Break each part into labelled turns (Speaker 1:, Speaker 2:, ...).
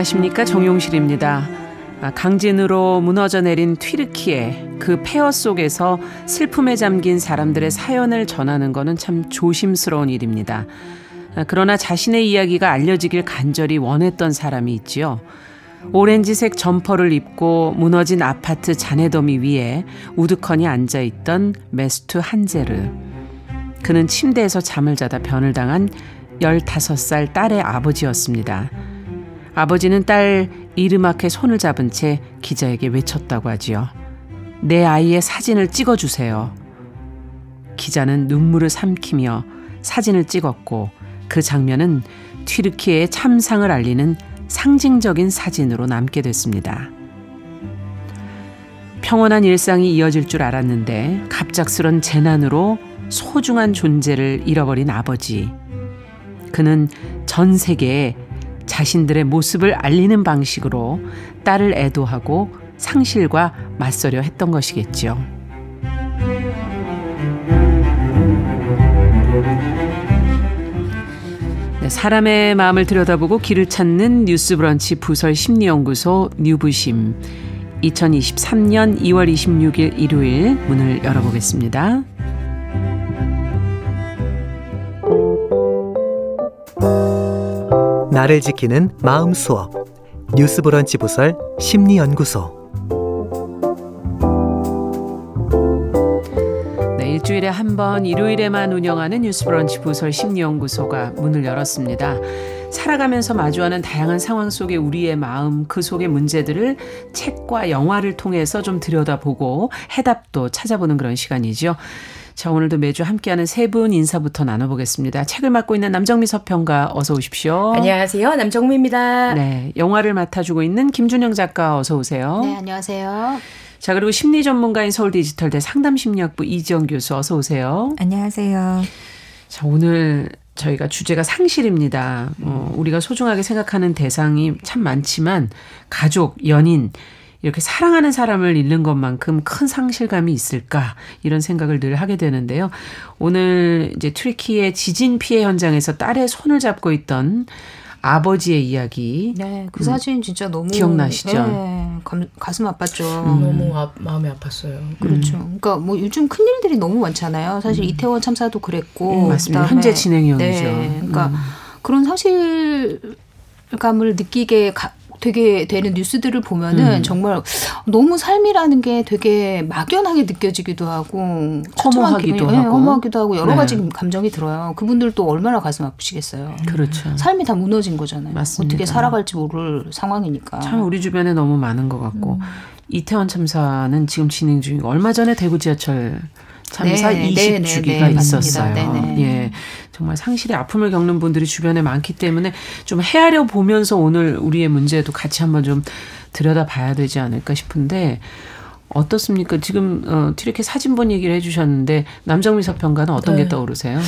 Speaker 1: 안녕하십니까 정용실입니다. 아, 강진으로 무너져 내린 튀르키예 그 폐허 속에서 슬픔에 잠긴 사람들의 사연을 전하는 것은 참 조심스러운 일입니다. 아, 그러나 자신의 이야기가 알려지길 간절히 원했던 사람이 있지요. 오렌지색 점퍼를 입고 무너진 아파트 잔해더미 위에 우두커니 앉아 있던 메수트 한제르. 그는 침대에서 잠을 자다 변을 당한 15살 딸의 아버지였습니다. 아버지는 딸 이르막에 손을 잡은 채 기자에게 외쳤다고 하지요. 내 아이의 사진을 찍어주세요. 기자는 눈물을 삼키며 사진을 찍었고 그 장면은 튀르키예의 참상을 알리는 상징적인 사진으로 남게 됐습니다. 평온한 일상이 이어질 줄 알았는데 갑작스런 재난으로 소중한 존재를 잃어버린 아버지. 그는 전 세계에 자신들의 모습을 알리는 방식으로 딸을 애도하고 상실과 맞서려 했던 것이겠지요. 네, 사람의 마음을 들여다보고 길을 찾는 뉴스 브런치 부설 심리연구소 뉴부심 2023년 2월 26일 일요일 문을 열어보겠습니다.
Speaker 2: 나를 지키는 마음 수업 뉴스브런치 부설 심리연구소
Speaker 1: 네, 일주일에 한 번 일요일에만 운영하는 뉴스브런치 부설 심리연구소가 문을 열었습니다. 살아가면서 마주하는 다양한 상황 속의 우리의 마음, 그 속의 문제들을 책과 영화를 통해서 좀 들여다보고 해답도 찾아보는 그런 시간이죠. 자, 오늘도 매주 함께하는 세 분 인사부터 나눠보겠습니다. 책을 맡고 있는 남정미 서평가 어서 오십시오.
Speaker 3: 안녕하세요. 남정미입니다.
Speaker 1: 네, 영화를 맡아주고 있는 김준영 작가 어서 오세요.
Speaker 4: 네, 안녕하세요.
Speaker 1: 자, 그리고 심리 전문가인 서울 디지털대 상담심리학부 이지영 교수 어서 오세요.
Speaker 5: 안녕하세요.
Speaker 1: 자, 오늘 저희가 주제가 상실입니다. 어, 우리가 소중하게 생각하는 대상이 참 많지만 가족, 연인, 이렇게 사랑하는 사람을 잃는 것만큼 큰 상실감이 있을까 이런 생각을 늘 하게 되는데요. 오늘 이제 트리키의 지진 피해 현장에서 딸의 손을 잡고 있던 아버지의 이야기.
Speaker 4: 네, 그 음, 사진 진짜 너무
Speaker 1: 기억나시죠?
Speaker 4: 네, 감, 가슴 아팠죠.
Speaker 3: 음. 너무 아, 마음이 아팠어요.
Speaker 4: 그렇죠. 음. 그러니까 뭐 요즘 큰 일들이 너무 많잖아요. 사실 음. 이태원 참사도 그랬고,
Speaker 1: 음, 맞습니다. 현재 진행형이죠. 네,
Speaker 4: 그러니까 음. 그런 상실감을 느끼게 가, 되게 되는 뉴스들을 보면은 음. 정말 너무 삶이라는 게 되게 막연하게 느껴지기도 하고
Speaker 1: 허무하기도
Speaker 4: 기분이,
Speaker 1: 하고
Speaker 4: 네, 허무하기도 하고 여러 네. 가지 감정이 들어요. 그분들도 얼마나 가슴 아프시겠어요.
Speaker 1: 그렇죠.
Speaker 4: 삶이 다 무너진 거잖아요.
Speaker 1: 맞습니다.
Speaker 4: 어떻게 살아갈지 모를 상황이니까.
Speaker 1: 참 우리 주변에 너무 많은 것 같고 음. 이태원 참사는 지금 진행 중이고 얼마 전에 대구 지하철 참사 네, 20주기가 네, 네, 있었어요. 예. 정말 상실의 아픔을 겪는 분들이 주변에 많기 때문에 좀 헤아려 보면서 오늘 우리의 문제도 같이 한번 좀 들여다 봐야 되지 않을까 싶은데 어떻습니까? 지금 어, 이렇게 사진 본 얘기를 해주셨는데 남정미 서평가는 어떤 네. 게 떠오르세요?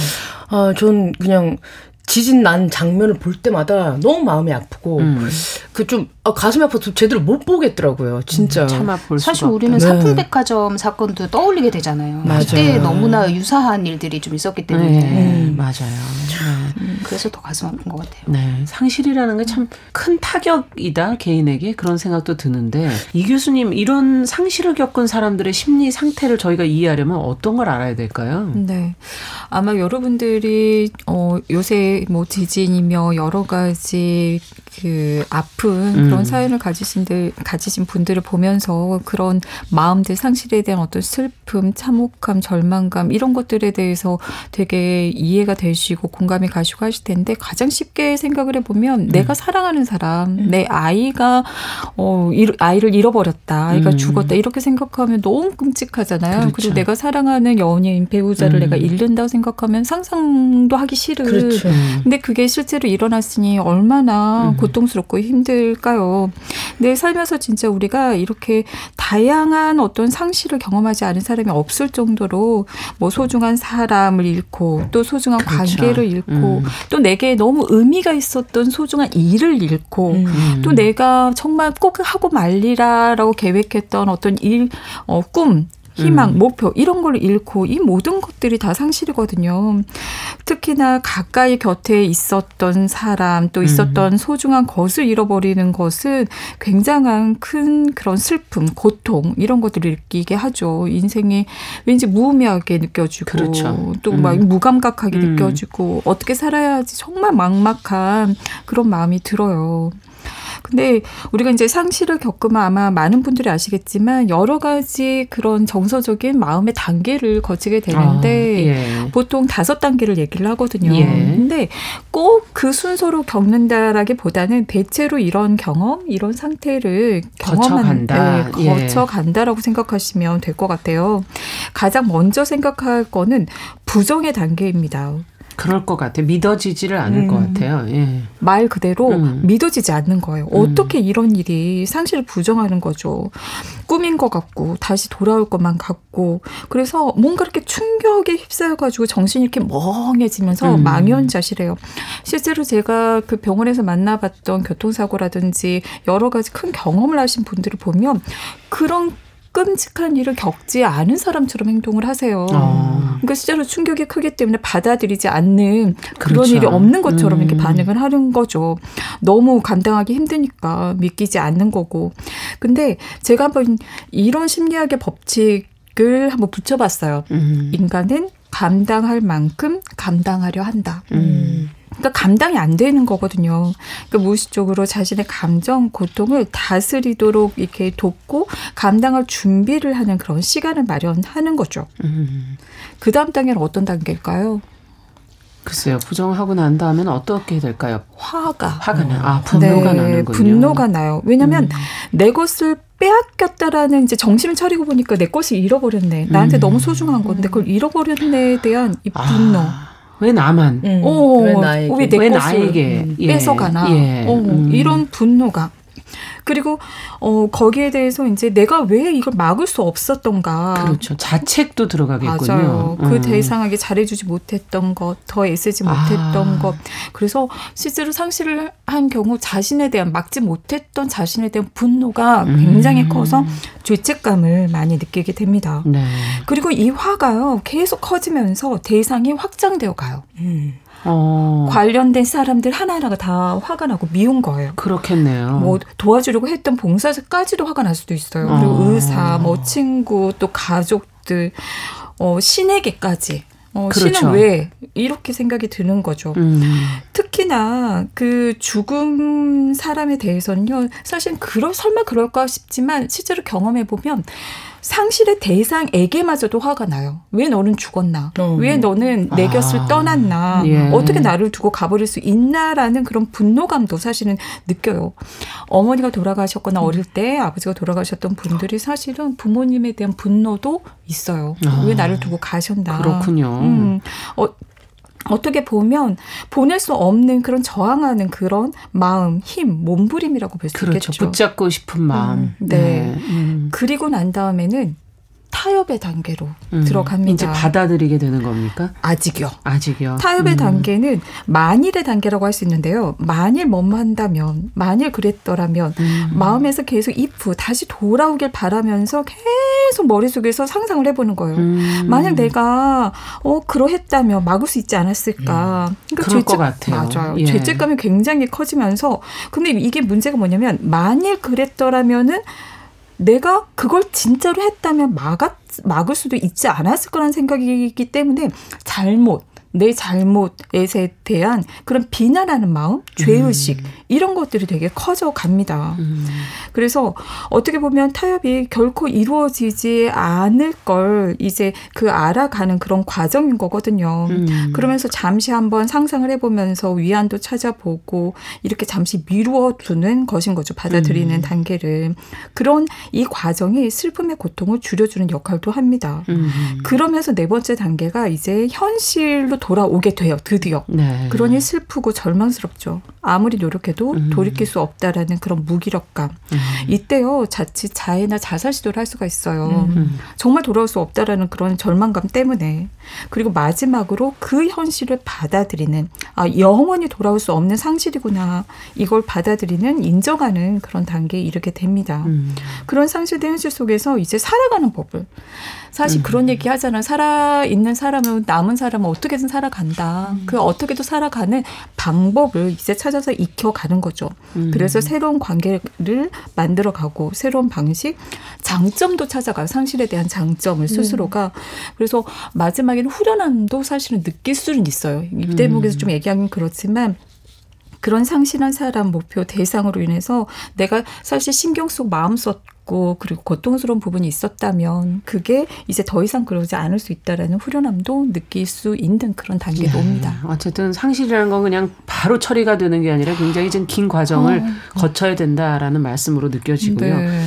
Speaker 3: 아, 전 그냥 지진 난 장면을 볼 때마다 너무 마음이 아프고 음. 그좀 아, 가슴이 아파서 제대로 못 보겠더라고요. 진짜. 음,
Speaker 1: 참아 볼
Speaker 4: 사실 우리는
Speaker 1: 네.
Speaker 4: 사품백화점 사건도 떠올리게 되잖아요. 맞아요. 그때 너무나 유사한 일들이 좀 있었기 때문에.
Speaker 1: 네, 음. 맞아요. 네.
Speaker 4: 음, 그래서 더 가슴 아픈 것 같아요.
Speaker 1: 네. 상실이라는 게 참 큰 타격이다, 개인에게. 그런 생각도 드는데, 이 교수님, 이런 상실을 겪은 사람들의 심리 상태를 저희가 이해하려면 어떤 걸 알아야 될까요?
Speaker 5: 네. 아마 여러분들이, 어, 요새 뭐 지진이며 여러 가지 그 아픈 음. 그런 사연을 가지신들 가지신 분들을 보면서 그런 마음들 상실에 대한 어떤 슬픔, 참혹함, 절망감 이런 것들에 대해서 되게 이해가 되시고 공감이 가시고 하실 텐데 가장 쉽게 생각을 해보면 음. 내가 사랑하는 사람, 음. 내 아이가 어 아이를 잃어버렸다, 아이가 음. 죽었다 이렇게 생각하면 너무 끔찍하잖아요. 그렇죠. 그리고 내가 사랑하는 연인 배우자를 내가 음. 잃는다고 생각하면 상상도 하기 싫은.
Speaker 1: 그렇죠.
Speaker 5: 근데 그게 실제로 일어났으니 얼마나 고통스럽고 힘들까요? 내 살면서 진짜 우리가 이렇게 다양한 어떤 상실을 경험하지 않은 사람이 없을 정도로 뭐 소중한 사람을 잃고 또 소중한 그렇죠. 관계를 잃고 음. 또 내게 너무 의미가 있었던 소중한 일을 잃고 음. 또 내가 정말 꼭 하고 말리라라고 계획했던 어떤 일, 어, 꿈 희망,
Speaker 1: 음.
Speaker 5: 목표 이런 걸 잃고 이 모든 것들이 다 상실이거든요. 특히나 가까이 곁에 있었던 사람 또 있었던 소중한 것을 잃어버리는 것은 굉장한 큰 그런 슬픔, 고통 이런 것들을 느끼게 하죠. 인생이 왠지 무의미하게 느껴지고
Speaker 1: 그렇죠.
Speaker 5: 또막
Speaker 1: 음.
Speaker 5: 무감각하게
Speaker 1: 음.
Speaker 5: 느껴지고 어떻게 살아야지 정말 막막한 그런 마음이 들어요. 근데 우리가 이제 상실을 겪으면 아마 많은 분들이 아시겠지만 여러 가지 그런 정서적인 마음의 단계를 거치게 되는데
Speaker 1: 아, 예.
Speaker 5: 보통 다섯 단계를 얘기를 하거든요.
Speaker 1: 예.
Speaker 5: 근데 꼭 그 순서로 겪는다라기보다는 대체로 이런 경험, 이런 상태를 경험한
Speaker 1: 거쳐간다.
Speaker 5: 네,
Speaker 1: 예.
Speaker 5: 거쳐간다라고 생각하시면 될 것 같아요. 가장 먼저 생각할 거는 부정의 단계입니다.
Speaker 1: 그럴 것 같아요. 믿어지지를 않을
Speaker 3: 음.
Speaker 1: 것 같아요. 예.
Speaker 5: 말 그대로
Speaker 1: 음.
Speaker 5: 믿어지지 않는 거예요. 어떻게 이런 일이 상실을 부정하는 거죠. 꿈인 것 같고 다시 돌아올 것만 같고 그래서 뭔가 이렇게 충격에 휩싸여가지고 정신이 이렇게 멍해지면서
Speaker 1: 음.
Speaker 5: 망연자실해요. 실제로 제가 그 병원에서 만나봤던 교통사고라든지 여러 가지 큰 경험을 하신 분들을 보면 그런 끔찍한 일을 겪지 않은 사람처럼 행동을 하세요.
Speaker 1: 어.
Speaker 5: 그러니까 실제로 충격이 크기 때문에 받아들이지 않는 그런
Speaker 1: 그렇죠.
Speaker 5: 일이 없는 것처럼
Speaker 1: 음.
Speaker 5: 이렇게 반응을 하는 거죠. 너무 감당하기 힘드니까 믿기지 않는 거고. 근데 제가 한번 이런 심리학의 법칙을 한번 붙여봤어요.
Speaker 1: 음.
Speaker 5: 인간은 감당할 만큼 감당하려 한다.
Speaker 1: 음.
Speaker 5: 그러니까 감당이 안 되는 거거든요. 그러니까 무의식적으로 자신의 감정, 고통을 다스리도록 이렇게 돕고 감당할 준비를 하는 그런 시간을 마련하는 거죠.
Speaker 1: 음.
Speaker 5: 그 다음 단계는 어떤 단계일까요?
Speaker 1: 글쎄요. 부정하고 난 다음엔 어떻게 될까요?
Speaker 5: 화가.
Speaker 1: 화가 나. 아, 분노가
Speaker 5: 네,
Speaker 1: 나는군요.
Speaker 5: 분노가 나요. 왜냐하면
Speaker 1: 음.
Speaker 5: 내 것을 빼앗겼다라는 이제 정신을 차리고 보니까 내 것을 잃어버렸네. 나한테
Speaker 1: 음.
Speaker 5: 너무 소중한 건데 그걸 잃어버렸네에 대한 이 분노.
Speaker 1: 아, 왜 나만?
Speaker 3: 음,
Speaker 5: 어,
Speaker 3: 왜 나에게?
Speaker 1: 왜내왜 나에게 예.
Speaker 5: 뺏어가나.
Speaker 1: 예.
Speaker 5: 어,
Speaker 1: 음.
Speaker 5: 이런 분노가. 그리고 어 거기에 대해서 이제 내가 왜 이걸 막을 수 없었던가.
Speaker 1: 그렇죠. 자책도 들어가겠군요.
Speaker 5: 맞아요. 그
Speaker 1: 음.
Speaker 5: 대상에게 잘해주지 못했던 것, 더 애쓰지 못했던
Speaker 1: 아.
Speaker 5: 것. 그래서 실제로 상실을 한 경우 자신에 대한 막지 못했던 자신에 대한 분노가 굉장히
Speaker 1: 음.
Speaker 5: 커서 죄책감을 많이 느끼게 됩니다.
Speaker 1: 네.
Speaker 5: 그리고 이 화가요 계속 커지면서 대상이 확장되어 가요.
Speaker 3: 음.
Speaker 1: 어.
Speaker 5: 관련된 사람들 하나하나가 다 화가 나고 미운 거예요.
Speaker 1: 그렇겠네요.
Speaker 5: 뭐 도와주려고 했던 봉사자까지도 화가 날 수도 있어요. 그리고
Speaker 1: 어.
Speaker 5: 의사, 뭐 친구, 또 가족들, 어 신에게까지. 어,
Speaker 1: 그렇죠.
Speaker 5: 신은 왜 이렇게 생각이 드는 거죠.
Speaker 1: 음.
Speaker 5: 특히나 그 죽은 사람에 대해서는요, 사실 그럴 설마 그럴까 싶지만 실제로 경험해 보면 상실의 대상에게마저도 화가 나요. 왜 너는 죽었나?
Speaker 3: 어.
Speaker 5: 왜 너는 내
Speaker 1: 아.
Speaker 5: 곁을 떠났나?
Speaker 1: 예.
Speaker 5: 어떻게 나를 두고 가버릴 수 있나라는 그런 분노감도 사실은 느껴요. 어머니가 돌아가셨거나
Speaker 1: 음.
Speaker 5: 어릴 때 아버지가 돌아가셨던 분들이 사실은 부모님에 대한 분노도 있어요.
Speaker 1: 아.
Speaker 5: 왜 나를 두고 가셨나?
Speaker 1: 그렇군요.
Speaker 5: 음, 어, 어떻게 보면 보낼 수 없는 그런 저항하는 그런 마음, 힘, 몸부림이라고 볼수
Speaker 1: 그렇죠.
Speaker 5: 있겠죠.
Speaker 1: 붙잡고 싶은 마음.
Speaker 5: 음, 네.
Speaker 1: 음.
Speaker 5: 그리고 난 다음에는 타협의 단계로
Speaker 1: 음.
Speaker 5: 들어갑니다.
Speaker 1: 이제 받아들이게 되는 겁니까?
Speaker 5: 아직요.
Speaker 1: 아직이요.
Speaker 5: 타협의
Speaker 1: 음.
Speaker 5: 단계는 만일의 단계라고 할 수 있는데요. 만일 뭐뭐 한다면, 만일 그랬더라면,
Speaker 1: 음.
Speaker 5: 마음에서 계속 if 다시 돌아오길 바라면서 계속 머릿속에서 상상을 해보는 거예요.
Speaker 1: 음.
Speaker 5: 만약 내가 어 그러했다면 막을 수 있지 않았을까? 그러니까
Speaker 1: 그럴 것 같아요.
Speaker 5: 맞아요.
Speaker 1: 예.
Speaker 5: 죄책감이 굉장히 커지면서 근데 이게 문제가 뭐냐면 만일 그랬더라면은 내가 그걸 진짜로 했다면 막았 막을 수도 있지 않았을 거라는 생각이기 때문에 잘못 내 잘못에 대한 그런 비난하는 마음, 죄의식 이런 것들이 되게 커져 갑니다.
Speaker 1: 음.
Speaker 5: 그래서 어떻게 보면 타협이 결코 이루어지지 않을 걸 이제 그 알아가는 그런 과정인 거거든요.
Speaker 1: 음.
Speaker 5: 그러면서 잠시 한번 상상을 해보면서 위안도 찾아보고 이렇게 잠시 미루어 두는 것인 거죠. 받아들이는
Speaker 1: 음.
Speaker 5: 단계를. 그런 이 과정이 슬픔의 고통을 줄여주는 역할도 합니다.
Speaker 1: 음.
Speaker 5: 그러면서 네 번째 단계가 이제 현실로 돌아오게 돼요. 드디어.
Speaker 1: 네.
Speaker 5: 그러니 슬프고 절망스럽죠. 아무리 노력해도
Speaker 1: 음.
Speaker 5: 돌이킬 수 없다라는 그런 무기력감.
Speaker 1: 음.
Speaker 5: 이때요 자칫 자해나 자살 시도를 할 수가 있어요.
Speaker 1: 음.
Speaker 5: 정말 돌아올 수 없다라는 그런 절망감 때문에 그리고 마지막으로 그 현실을 받아들이는 아 영원히 돌아올 수 없는 상실이구나 이걸 받아들이는 인정하는 그런 단계에 이르게 됩니다.
Speaker 1: 음.
Speaker 5: 그런 상실된 현실 속에서 이제 살아가는 법을 사실
Speaker 1: 음.
Speaker 5: 그런 얘기 하잖아 살아 있는 사람은 남은 사람은 어떻게든 살아간다.
Speaker 1: 음.
Speaker 5: 그 어떻게든 살아가는 방법을 이제 찾아서 익혀가는 거죠.
Speaker 1: 음.
Speaker 5: 그래서 새로운 관계를 만들어가고 새로운 방식, 장점도 찾아가요. 상실에 대한 장점을 스스로가. 그래서 마지막에는 후련함도 사실은 느낄 수는 있어요. 이 대목에서 좀 얘기하긴 그렇지만 그런 상실한 사람 목표 대상으로 인해서 내가 사실 신경 쓰고 마음 썼고 그리고 고통스러운 부분이 있었다면 그게 이제 더 이상 그러지 않을 수 있다라는 후련함도 느낄 수 있는 그런 단계로 옵니다.
Speaker 1: 어쨌든 상실이라는 건 그냥 바로 처리가 되는 게 아니라 굉장히 좀 긴 과정을 거쳐야 된다라는 말씀으로 느껴지고요.
Speaker 5: 네.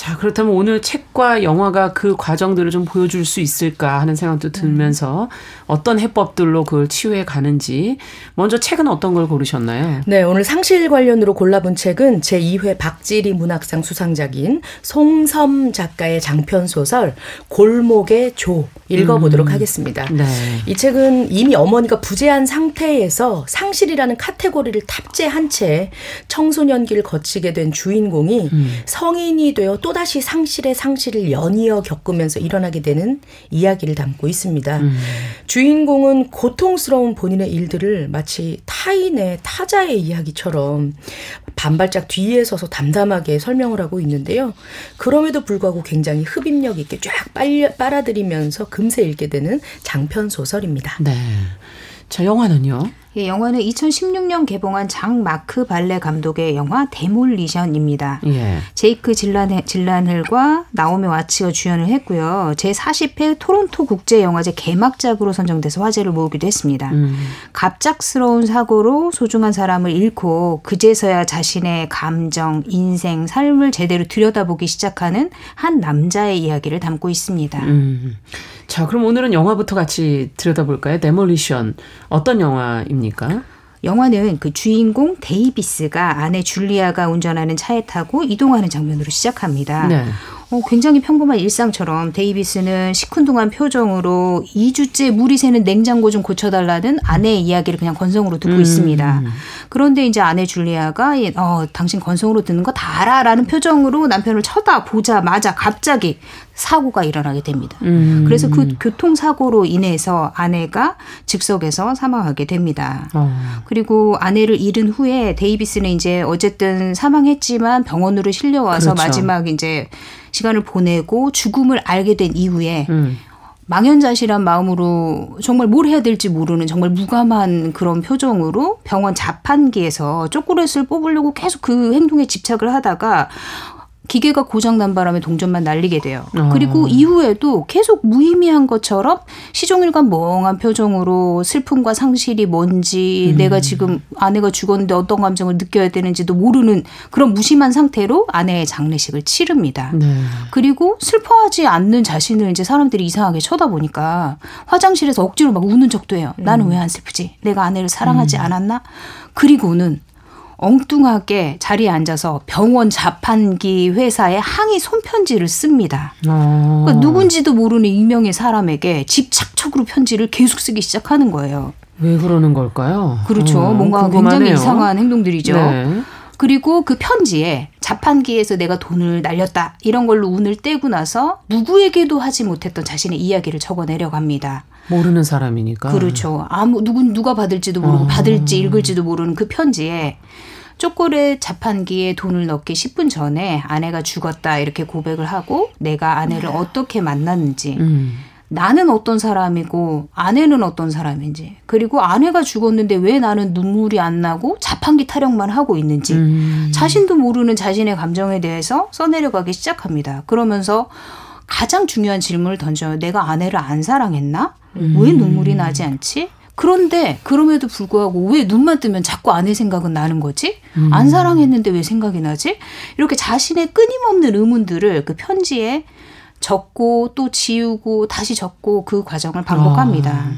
Speaker 1: 자, 그렇다면 오늘 책과 영화가 그 과정들을 좀 보여줄 수 있을까 하는 생각도 들면서 어떤 해법들로 그걸 치유해 가는지 먼저 책은 어떤 걸 고르셨나요?
Speaker 3: 네, 오늘 상실 관련으로 골라본 책은 제2회 박지리 문학상 수상작인 송섬 작가의 장편 소설 골목의 조 읽어보도록
Speaker 1: 음.
Speaker 3: 하겠습니다.
Speaker 1: 네.
Speaker 3: 이 책은 이미 어머니가 부재한 상태에서 상실이라는 카테고리를 탑재한 채 청소년기를 거치게 된 주인공이
Speaker 1: 음.
Speaker 3: 성인이 되어 또 다시 상실의 상실을 연이어 겪으면서 일어나게 되는 이야기를 담고 있습니다.
Speaker 1: 음.
Speaker 3: 주인공은 고통스러운 본인의 일들을 마치 타인의 타자의 이야기처럼 반발짝 뒤에 서서 담담하게 설명을 하고 있는데요. 그럼에도 불구하고 굉장히 흡입력 있게 쫙 빨려, 빨아들이면서 금세 읽게 되는 장편 소설입니다.
Speaker 1: 네. 자, 영화는요?
Speaker 4: 예, 영화는 2016년 개봉한 장 마크 발레 감독의 영화 데몰리션입니다.
Speaker 1: 예.
Speaker 4: 제이크 질란, 질란힐과 나오미 와츠가 주연을 했고요. 제40회 토론토 국제영화제 개막작으로 선정돼서 화제를 모으기도 했습니다.
Speaker 1: 음.
Speaker 4: 갑작스러운 사고로 소중한 사람을 잃고 그제서야 자신의 감정, 인생, 삶을 제대로 들여다보기 시작하는 한 남자의 이야기를 담고 있습니다.
Speaker 1: 음. 자, 그럼 오늘은 영화부터 같이 들여다볼까요? 데몰리션. 어떤 영화입니까?
Speaker 4: 영화는 그 주인공 데이비스가 아내 줄리아가 운전하는 차에 타고 이동하는 장면으로 시작합니다.
Speaker 1: 네.
Speaker 4: 어, 굉장히 평범한 일상처럼 데이비스는 시큰둥한 표정으로 2주째 물이 새는 냉장고 좀 고쳐달라는 아내의 이야기를 그냥 건성으로 듣고
Speaker 1: 음.
Speaker 4: 있습니다. 그런데 이제 아내 줄리아가 예, 어, 당신 건성으로 듣는 거 다 알아라는 표정으로 남편을 쳐다보자마자 갑자기 사고가 일어나게 됩니다.
Speaker 1: 음.
Speaker 4: 그래서 그 교통사고로 인해서 아내가 즉석에서 사망하게 됩니다.
Speaker 1: 어.
Speaker 4: 그리고 아내를 잃은 후에 데이비스는 이제 어쨌든 사망했지만 병원으로 실려와서
Speaker 1: 그렇죠.
Speaker 4: 마지막 이제 시간을 보내고 죽음을 알게 된 이후에
Speaker 1: 음.
Speaker 4: 망연자실한 마음으로 정말 뭘 해야 될지 모르는 정말 무감한 그런 표정으로 병원 자판기에서 초콜릿을 뽑으려고 계속 그 행동에 집착을 하다가 기계가 고장난 바람에 동전만 날리게 돼요.
Speaker 1: 어.
Speaker 4: 그리고 이후에도 계속 무의미한 것처럼 시종일관 멍한 표정으로 슬픔과 상실이 뭔지 내가 지금 아내가 죽었는데 어떤 감정을 느껴야 되는지도 모르는 그런 무심한 상태로 아내의 장례식을 치릅니다.
Speaker 1: 네.
Speaker 4: 그리고 슬퍼하지 않는 자신을 이제 사람들이 이상하게 쳐다보니까 화장실에서 억지로 막 우는 적도 해요. 나는 왜안 슬프지? 내가 아내를 사랑하지 않았나? 그리고는 엉뚱하게 자리에 앉아서 병원 자판기 회사에 항의 손편지를 씁니다.
Speaker 1: 어.
Speaker 4: 그러니까 누군지도 모르는 익명의 사람에게 집착적으로 편지를 계속 쓰기 시작하는 거예요.
Speaker 1: 왜 그러는 걸까요?
Speaker 4: 그렇죠.
Speaker 1: 어,
Speaker 4: 뭔가
Speaker 1: 궁금하네요.
Speaker 4: 굉장히 이상한 행동들이죠.
Speaker 1: 네.
Speaker 4: 그리고 그 편지에 자판기에서 내가 돈을 날렸다 이런 걸로 운을 떼고 나서 누구에게도 하지 못했던 자신의 이야기를 적어 내려갑니다.
Speaker 1: 모르는 사람이니까.
Speaker 4: 그렇죠. 아무 누군 누가 받을지도 모르고
Speaker 1: 어.
Speaker 4: 받을지 읽을지도 모르는 그 편지에 초콜릿 자판기에 돈을 넣기 10분 전에 아내가 죽었다 이렇게 고백을 하고 내가 아내를 어떻게 만났는지
Speaker 1: 음.
Speaker 4: 나는 어떤 사람이고 아내는 어떤 사람인지 그리고 아내가 죽었는데 왜 나는 눈물이 안 나고 자판기 타령만 하고 있는지
Speaker 1: 음.
Speaker 4: 자신도 모르는 자신의 감정에 대해서 써내려가기 시작합니다. 그러면서 가장 중요한 질문을 던져요. 내가 아내를 안 사랑했나? 왜 눈물이 나지 않지? 그런데 그럼에도 불구하고 왜 눈만 뜨면 자꾸 아내 생각은 나는 거지? 안 사랑했는데 왜 생각이 나지? 이렇게 자신의 끊임없는 의문들을 그 편지에 적고 또 지우고 다시 적고 그 과정을 반복합니다.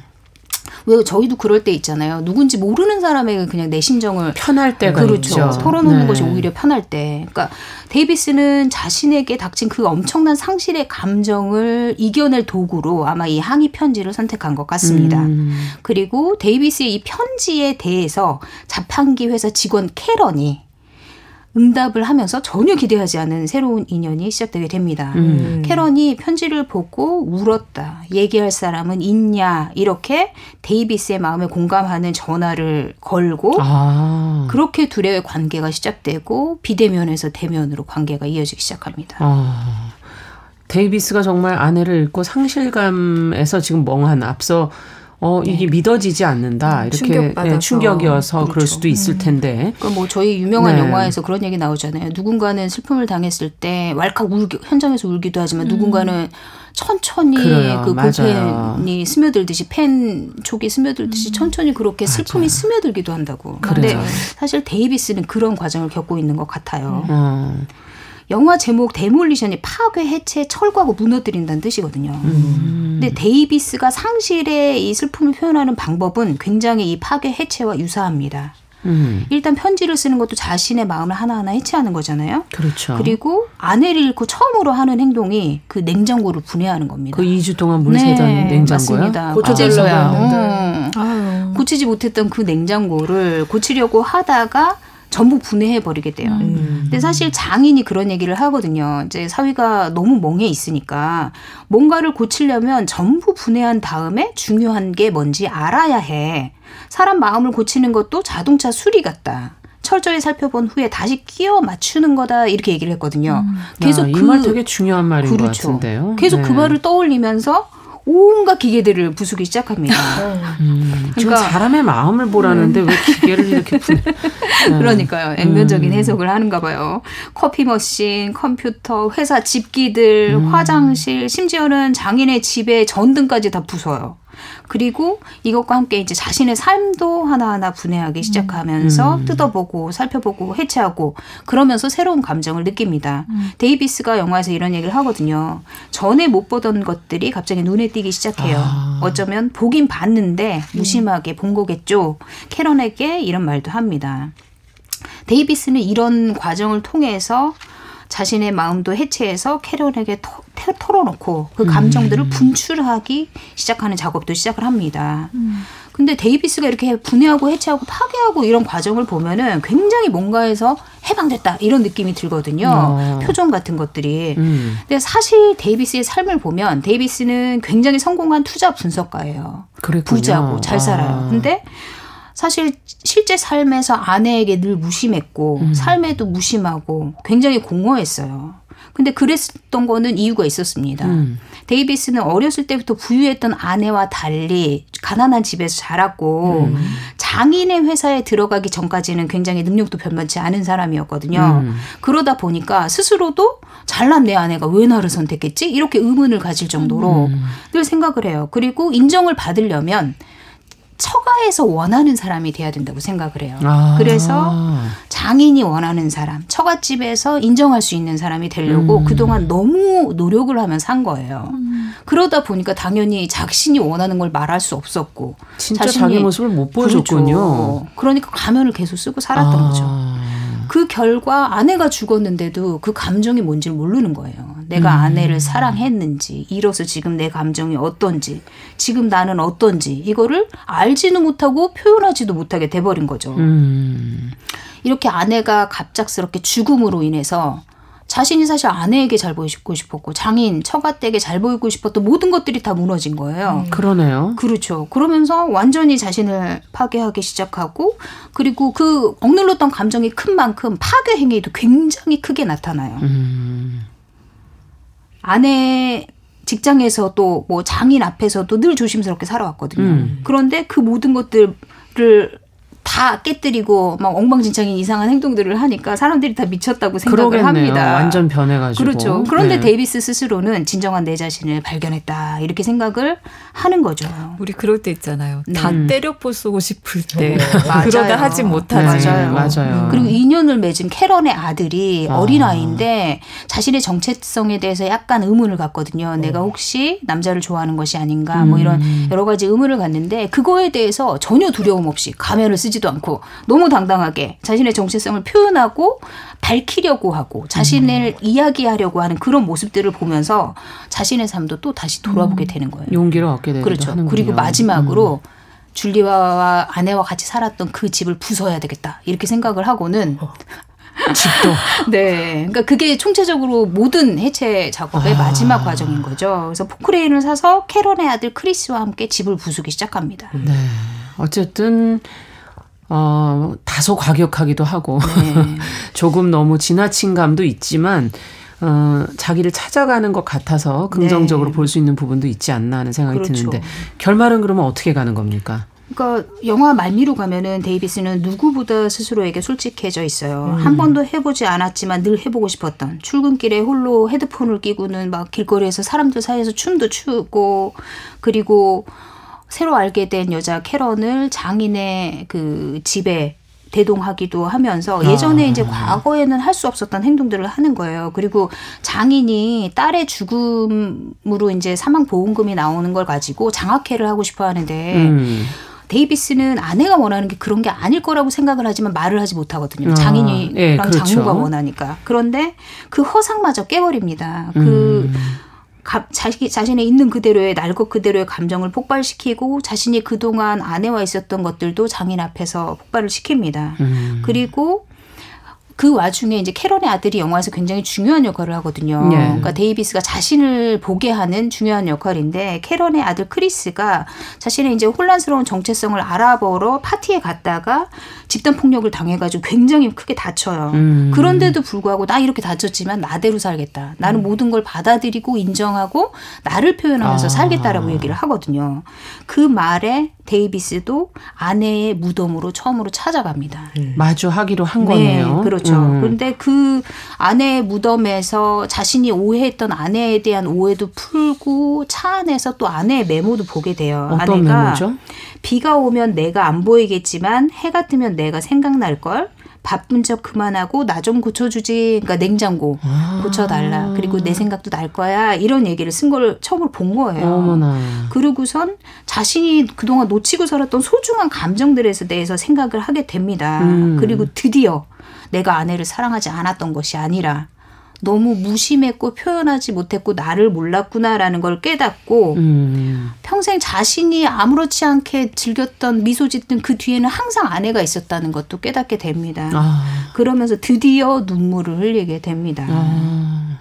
Speaker 4: 왜 저희도 그럴 때 있잖아요. 누군지 모르는 사람에게 그냥 내 심정을
Speaker 1: 편할 때가
Speaker 4: 그렇죠.
Speaker 1: 있죠.
Speaker 4: 털어놓는
Speaker 1: 네.
Speaker 4: 것이 오히려 편할 때. 그러니까 데이비스는 자신에게 닥친 그 엄청난 상실의 감정을 이겨낼 도구로 아마 이 항의 편지를 선택한 것 같습니다.
Speaker 1: 음.
Speaker 4: 그리고 데이비스의 이 편지에 대해서 자판기 회사 직원 캐런이 응답을 하면서 전혀 기대하지 않은 새로운 인연이 시작되게 됩니다.
Speaker 1: 음.
Speaker 4: 캐런이 편지를 보고 울었다. 얘기할 사람은 있냐. 이렇게 데이비스의 마음에 공감하는 전화를 걸고
Speaker 1: 아.
Speaker 4: 그렇게 둘의 관계가 시작되고 비대면에서 대면으로 관계가 이어지기 시작합니다.
Speaker 1: 아. 데이비스가 정말 아내를 잃고 상실감에서 지금 멍한 앞서 어 이게 믿어지지 않는다 이렇게
Speaker 5: 충격받아서.
Speaker 1: 네, 충격이어서 그럴
Speaker 4: 그렇죠.
Speaker 1: 수도 있을 텐데
Speaker 4: 그러니까 뭐 저희 유명한
Speaker 1: 네.
Speaker 4: 영화에서 그런 얘기 나오잖아요. 누군가는 슬픔을 당했을 때 왈칵 울기 현장에서 울기도 하지만 누군가는 천천히
Speaker 1: 그래요.
Speaker 4: 그
Speaker 1: 맞아요.
Speaker 4: 볼펜이 스며들듯이 펜 촉이 스며들듯이 천천히 그렇게 슬픔이 스며들기도 한다고. 근데
Speaker 1: 그래요.
Speaker 4: 사실 데이비스는 그런 과정을 겪고 있는 것 같아요.
Speaker 1: 어.
Speaker 4: 영화 제목 데몰리션이 파괴, 해체, 철거하고 무너뜨린다는 뜻이거든요.
Speaker 1: 음.
Speaker 4: 근데 데이비스가 상실의 이 슬픔을 표현하는 방법은 굉장히 이 파괴, 해체와 유사합니다.
Speaker 1: 음.
Speaker 4: 일단 편지를 쓰는 것도 자신의 마음을 하나하나 해체하는 거잖아요.
Speaker 1: 그렇죠.
Speaker 4: 그리고 아내를 잃고 처음으로 하는 행동이 그 냉장고를 분해하는 겁니다.
Speaker 1: 그 2주 동안 물 새던 냉장고요.
Speaker 4: 맞습니다.
Speaker 3: 고쳐달라고
Speaker 4: 이제서야
Speaker 3: 했는데.
Speaker 4: 어,
Speaker 5: 아유.
Speaker 4: 고치지 못했던 그 냉장고를 고치려고 하다가 전부 분해해 버리게 돼요.
Speaker 3: 음.
Speaker 4: 근데 사실 장인이 그런 얘기를 하거든요. 이제 사위가 너무 멍해 있으니까 뭔가를 고치려면 전부 분해한 다음에 중요한 게 뭔지 알아야 해. 사람 마음을 고치는 것도 자동차 수리 같다. 철저히 살펴본 후에 다시 끼워 맞추는 거다 이렇게 얘기를 했거든요. 계속
Speaker 1: 아,
Speaker 4: 그
Speaker 1: 이말 되게 중요한 말인 것
Speaker 4: 그렇죠.
Speaker 1: 같은데요.
Speaker 4: 계속
Speaker 1: 네.
Speaker 4: 그 말을 떠올리면서 온갖 기계들을 부수기 시작합니다.
Speaker 1: 음, 지금
Speaker 4: 그러니까-
Speaker 1: 사람의 마음을 보라는데 왜 기계를 이렇게 분... 네.
Speaker 4: 그러니까요. 액면적인 해석을 하는가 봐요. 커피 머신, 컴퓨터, 회사 집기들, 화장실, 심지어는 장인의 집에 전등까지 다 부숴요. 그리고 이것과 함께 이제 자신의 삶도 하나하나 분해하기 시작하면서 뜯어보고 살펴보고 해체하고 그러면서 새로운 감정을 느낍니다. 데이비스가 영화에서 이런 얘기를 하거든요. 전에 못 보던 것들이 갑자기 눈에 띄기 시작해요.
Speaker 1: 아.
Speaker 4: 어쩌면 보긴 봤는데 무심하게 본 거겠죠. 캐런에게 이런 말도 합니다. 데이비스는 이런 과정을 통해서 자신의 마음도 해체해서 캐런에게 털어놓고 그 감정들을 분출하기 시작하는 작업도 시작을 합니다. 근데 데이비스가 이렇게 분해하고 해체하고 파괴하고 이런 과정을 보면은 굉장히 뭔가에서 해방됐다 이런 느낌이 들거든요.
Speaker 1: 어.
Speaker 4: 표정 같은 것들이.
Speaker 1: 음.
Speaker 4: 근데 사실 데이비스의 삶을 보면 데이비스는 굉장히 성공한 투자 분석가예요.
Speaker 1: 그랬군요.
Speaker 4: 부자고 잘 살아요.
Speaker 1: 아.
Speaker 4: 근데 사실 실제 삶에서 아내에게 늘 무심했고
Speaker 1: 음.
Speaker 4: 삶에도 무심하고 굉장히 공허했어요. 근데 그랬던 거는 이유가 있었습니다.
Speaker 1: 음.
Speaker 4: 데이비스는 어렸을 때부터 부유했던 아내와 달리 가난한 집에서 자랐고
Speaker 1: 음.
Speaker 4: 장인의 회사에 들어가기 전까지는 굉장히 능력도 변변치 않은 사람이었거든요.
Speaker 1: 음.
Speaker 4: 그러다 보니까 스스로도 잘난 내 아내가 왜 나를 선택했지? 이렇게 의문을 가질 정도로
Speaker 1: 음.
Speaker 4: 늘 생각을 해요. 그리고 인정을 받으려면 처가에서 원하는 사람이 돼야 된다고 생각을 해요.
Speaker 1: 아.
Speaker 4: 그래서 장인이 원하는 사람, 처갓집에서 인정할 수 있는 사람이 되려고
Speaker 1: 음.
Speaker 4: 그동안 너무 노력을 하면 산 거예요. 그러다 보니까 당연히 자신이 원하는 걸 말할 수 없었고
Speaker 1: 진짜
Speaker 4: 자신이-
Speaker 1: 자기 모습을 못 보여줬군요.
Speaker 4: 그렇죠. 그러니까 가면을 계속 쓰고 살았던
Speaker 1: 아.
Speaker 4: 거죠. 그 결과 아내가 죽었는데도 그 감정이 뭔지를 모르는 거예요. 내가
Speaker 1: 음.
Speaker 4: 아내를 사랑했는지, 이로써 지금 내 감정이 어떤지, 지금 나는 어떤지, 이거를 알지도 못하고 표현하지도 못하게 돼버린 거죠.
Speaker 1: 음.
Speaker 4: 이렇게 아내가 갑작스럽게 죽음으로 인해서 자신이 사실 아내에게 잘 보이고 싶었고, 장인, 처가댁에 잘 보이고 싶었던 모든 것들이 다 무너진 거예요.
Speaker 1: 그러네요.
Speaker 4: 그렇죠. 그러면서 완전히 자신을 파괴하기 시작하고 그리고 그 억눌렀던 감정이 큰 만큼 파괴 행위도 굉장히 크게 나타나요.
Speaker 1: 음.
Speaker 4: 아내 직장에서도 뭐 장인 앞에서도 늘 조심스럽게 살아왔거든요.
Speaker 1: 음.
Speaker 4: 그런데 그 모든 것들을 다 깨뜨리고 막 엉망진창인 이상한 행동들을 하니까 사람들이 다 미쳤다고 생각을
Speaker 1: 그러겠네요.
Speaker 4: 합니다.
Speaker 1: 완전 변해가지고.
Speaker 4: 그렇죠. 그런데
Speaker 1: 네.
Speaker 4: 데이비스 스스로는 진정한 내 자신을 발견했다 이렇게 생각을 하는 거죠.
Speaker 5: 우리 그럴 때 있잖아요.
Speaker 4: 네.
Speaker 5: 다
Speaker 1: 음.
Speaker 5: 때려 부수고 싶을 때
Speaker 4: 맞아요.
Speaker 5: 그러다 하지 못하지.
Speaker 1: 네,
Speaker 4: 맞아요.
Speaker 1: 맞아요.
Speaker 4: 그리고 인연을 맺은 캐런의 아들이
Speaker 1: 아.
Speaker 4: 어린 아이인데 자신의 정체성에 대해서 약간 의문을 갖거든요. 내가 혹시 남자를 좋아하는 것이 아닌가 뭐 이런
Speaker 1: 음.
Speaker 4: 여러 가지 의문을 갖는데 그거에 대해서 전혀 두려움 없이 가면을 쓰지 도 않고 너무 당당하게 자신의 정체성을 표현하고 밝히려고 하고 자신을 이야기하려고 하는 그런 모습들을 보면서 자신의 삶도 또 다시 돌아보게 되는 거예요.
Speaker 1: 용기를 얻게 되기도
Speaker 4: 그렇죠.
Speaker 1: 하는군요.
Speaker 4: 그리고 마지막으로 줄리아와 아내와 같이 살았던 그 집을 부숴야 되겠다 이렇게 생각을 하고는
Speaker 1: 음. 집도
Speaker 4: 네, 그러니까 그게 총체적으로 모든 해체 작업의
Speaker 1: 아.
Speaker 4: 마지막 과정인 거죠. 그래서 포크레인을 사서 캐런의 아들 크리스와 함께 집을 부수기 시작합니다.
Speaker 1: 네. 어쨌든 어 다소 과격하기도 하고
Speaker 4: 네.
Speaker 1: 조금 너무 지나친 감도 있지만 어 자기를 찾아가는 것 같아서 긍정적으로
Speaker 4: 네.
Speaker 1: 볼수 있는 부분도 있지 않나 하는 생각이
Speaker 4: 그렇죠.
Speaker 1: 드는데 결말은 그러면 어떻게 가는 겁니까?
Speaker 4: 그러니까 영화 말미로 가면은 데이비스는 누구보다 스스로에게 솔직해져 있어요.
Speaker 1: 음.
Speaker 4: 한 번도 해보지 않았지만 늘 해보고 싶었던 출근길에 홀로 헤드폰을 끼고는 막 길거리에서 사람들 사이에서 춤도 추고 그리고 새로 알게 된 여자 캐런을 장인의 그 집에 대동하기도 하면서 예전에
Speaker 1: 아.
Speaker 4: 이제 과거에는 할 수 없었던 행동들을 하는 거예요. 그리고 장인이 딸의 죽음으로 이제 사망 보험금이 나오는 걸 가지고 장학회를 하고 싶어 하는데
Speaker 1: 음.
Speaker 4: 데이비스는 아내가 원하는 게 그런 게 아닐 거라고 생각을 하지만 말을 하지 못하거든요.
Speaker 1: 아,
Speaker 4: 장인이랑
Speaker 1: 예, 그렇죠.
Speaker 4: 장모가 원하니까. 그런데 그 허상마저 깨버립니다. 그
Speaker 1: 음.
Speaker 4: 가, 자기, 자신의 있는 그대로의 날 것 그대로의 감정을 폭발시키고 자신이 그동안 아내와 있었던 것들도 장인 앞에서 폭발을 시킵니다.
Speaker 1: 음.
Speaker 4: 그리고 그 와중에 이제 캐런의 아들이 영화에서 굉장히 중요한 역할을 하거든요.
Speaker 1: 예.
Speaker 4: 그러니까 데이비스가 자신을 보게 하는 중요한 역할인데 캐런의 아들 크리스가 자신의 이제 혼란스러운 정체성을 알아보러 파티에 갔다가 집단 폭력을 당해가지고 굉장히 크게 다쳐요.
Speaker 1: 음.
Speaker 4: 그런데도 불구하고 나 이렇게 다쳤지만 나대로 살겠다. 나는
Speaker 1: 음.
Speaker 4: 모든 걸 받아들이고 인정하고 나를 표현하면서
Speaker 1: 아.
Speaker 4: 살겠다라고 얘기를 하거든요. 그 말에 데이비스도 아내의 무덤으로 처음으로 찾아갑니다.
Speaker 1: 마주하기로 한
Speaker 4: 네,
Speaker 1: 거네요.
Speaker 4: 그렇죠.
Speaker 1: 음.
Speaker 4: 그런데 그 아내의 무덤에서 자신이 오해했던 아내에 대한 오해도 풀고 차 안에서 또 아내의 메모도 보게 돼요.
Speaker 1: 어떤
Speaker 4: 아내가
Speaker 1: 메모죠?
Speaker 4: 비가 오면 내가 안 보이겠지만 해가 뜨면 내가 생각날 걸. 바쁜 척 그만하고 나 좀 고쳐주지. 그러니까 냉장고
Speaker 1: 아.
Speaker 4: 고쳐달라. 그리고 내 생각도 날 거야. 이런 얘기를 쓴 걸 처음으로 본 거예요.
Speaker 1: 어머나.
Speaker 4: 그러고선 자신이 그동안 놓치고 살았던 소중한 감정들에 대해서 생각을 하게 됩니다.
Speaker 1: 음.
Speaker 4: 그리고 드디어 내가 아내를 사랑하지 않았던 것이 아니라 너무 무심했고 표현하지 못했고 나를 몰랐구나라는 걸 깨닫고
Speaker 1: 음.
Speaker 4: 평생 자신이 아무렇지 않게 즐겼던 미소 짓던 그 뒤에는 항상 아내가 있었다는 것도 깨닫게 됩니다.
Speaker 1: 아.
Speaker 4: 그러면서 드디어 눈물을 흘리게 됩니다.
Speaker 1: 아.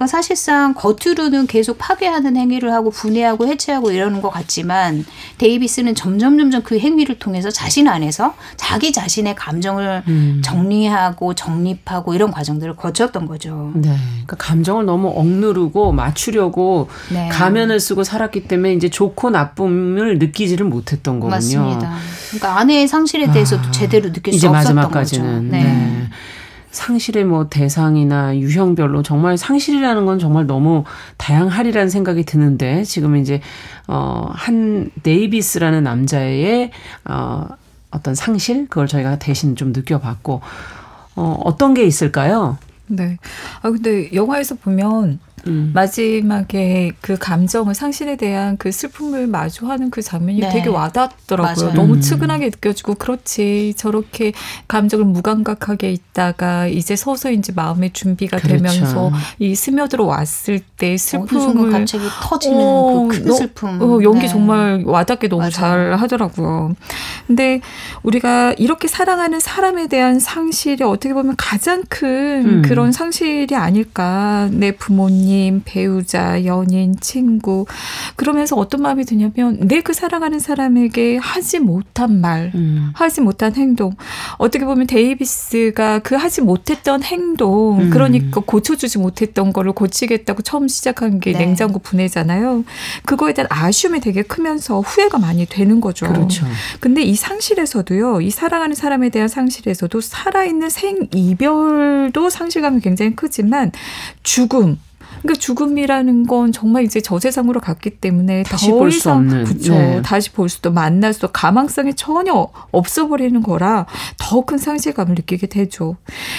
Speaker 4: 그러니까 사실상 겉으로는 계속 파괴하는 행위를 하고 분해하고 해체하고 이러는 것 같지만 데이비스는 점점 점점 그 행위를 통해서 자신 안에서 자기 자신의 감정을
Speaker 1: 음.
Speaker 4: 정리하고 정립하고 이런 과정들을 거쳤던 거죠.
Speaker 1: 네. 그러니까 감정을 너무 억누르고 맞추려고
Speaker 4: 네.
Speaker 1: 가면을 쓰고 살았기 때문에 이제 좋고 나쁨을 느끼지를 못했던 거군요.
Speaker 4: 맞습니다. 그러니까 아내의 상실에 대해서도
Speaker 1: 아,
Speaker 4: 제대로 느낄 수 없었던
Speaker 1: 마지막까지는
Speaker 4: 거죠. 네.
Speaker 1: 네. 상실의 뭐 대상이나 유형별로 정말 상실이라는 건 정말 너무 다양하리라는 생각이 드는데 지금 이제 어한 데이비스라는 남자의 어 어떤 상실 그걸 저희가 대신 좀 느껴봤고 어 어떤 게 있을까요?
Speaker 5: 네. 아 근데 영화에서 보면
Speaker 1: 음.
Speaker 5: 마지막에 그 감정을 상실에 대한 그 슬픔을 마주하는 그 장면이
Speaker 4: 네.
Speaker 5: 되게 와닿더라고요.
Speaker 4: 맞아요.
Speaker 5: 너무
Speaker 1: 음.
Speaker 5: 측은하게 느껴지고 그렇지 저렇게 감정을 무감각하게 있다가 이제 서서 이제 마음의 준비가
Speaker 1: 그렇죠.
Speaker 5: 되면서 이 스며들어 왔을 때 슬픔을
Speaker 4: 갑자기 터지는
Speaker 5: 어,
Speaker 4: 그큰
Speaker 5: 너-
Speaker 4: 슬픔.
Speaker 5: 어, 연기
Speaker 4: 네.
Speaker 5: 정말 와닿게 너무
Speaker 4: 맞아요.
Speaker 5: 잘 하더라고요. 근데 우리가 이렇게 사랑하는 사람에 대한 상실이 어떻게 보면 가장 큰
Speaker 1: 음.
Speaker 5: 그런 상실이 아닐까. 내 부모님, 부모님, 배우자, 연인, 친구. 그러면서 어떤 마음이 드냐면 내 그 사랑하는 사람에게 하지 못한 말,
Speaker 1: 음.
Speaker 5: 하지 못한 행동. 어떻게 보면 데이비스가 그 하지 못했던 행동,
Speaker 1: 음.
Speaker 5: 그러니까 고쳐주지 못했던 거를 고치겠다고 처음 시작한 게
Speaker 4: 네.
Speaker 5: 냉장고 분해잖아요. 그거에 대한 아쉬움이 되게 크면서 후회가 많이 되는 거죠.
Speaker 1: 그렇죠.
Speaker 5: 근데 이 상실에서도요, 이 사랑하는 사람에 대한 상실에서도 살아있는 생 이별도 상실감이 굉장히 크지만 죽음. 그러니까 죽음이라는 건 정말 이제 저 세상으로 갔기 때문에
Speaker 1: 다시
Speaker 5: 더
Speaker 1: 볼수
Speaker 5: 이상
Speaker 1: 없는,
Speaker 5: 그쵸.
Speaker 1: 네.
Speaker 5: 다시 볼 수도 만날 수도 가망성이 전혀 없어버리는 거라 더 큰 상실감을 느끼게 되죠.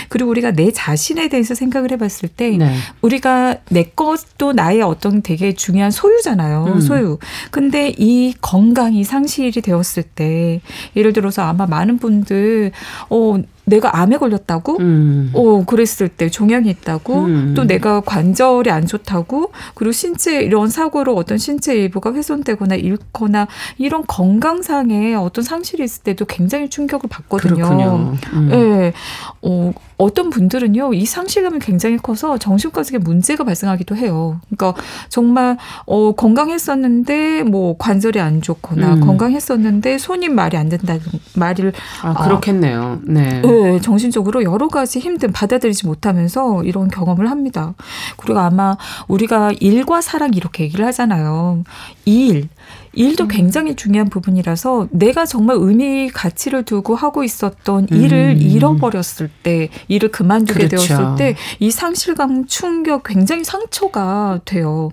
Speaker 5: 그리고 우리가 내 자신에 대해서 생각을 해봤을 때
Speaker 1: 네.
Speaker 5: 우리가 내 것도 나의 어떤 되게 중요한 소유잖아요.
Speaker 1: 음.
Speaker 5: 소유. 근데 이 건강이 상실이 되었을 때 예를 들어서 아마 많은 분들 어 내가 암에 걸렸다고?
Speaker 1: 음.
Speaker 5: 어, 그랬을 때 종양이 있다고,
Speaker 1: 음.
Speaker 5: 또 내가 관절이 안 좋다고, 그리고 신체, 이런 사고로 어떤 신체 일부가 훼손되거나 잃거나, 이런 건강상의 어떤 상실이 있을 때도 굉장히 충격을 받거든요.
Speaker 1: 그렇군요. 음.
Speaker 5: 예. 어, 어떤 분들은요, 이 상실감이 굉장히 커서 정신과적인 문제가 발생하기도 해요. 그러니까 정말, 어, 건강했었는데, 뭐, 관절이 안 좋거나,
Speaker 1: 음.
Speaker 5: 건강했었는데, 손이 말이 안 된다는 말을,
Speaker 1: 아, 그렇겠네요. 네.
Speaker 5: 예, 정신적으로 여러 가지 힘든, 받아들이지 못하면서 이런 경험을 합니다. 그리고 아마 우리가 일과 사랑 이렇게 얘기를 하잖아요. 일. 일도 굉장히 중요한 부분이라서 내가 정말 의미 가치를 두고 하고 있었던 일을
Speaker 1: 음.
Speaker 5: 잃어버렸을 때 일을 그만두게
Speaker 1: 그렇죠.
Speaker 5: 되었을 때 이 상실감 충격 굉장히 상처가 돼요.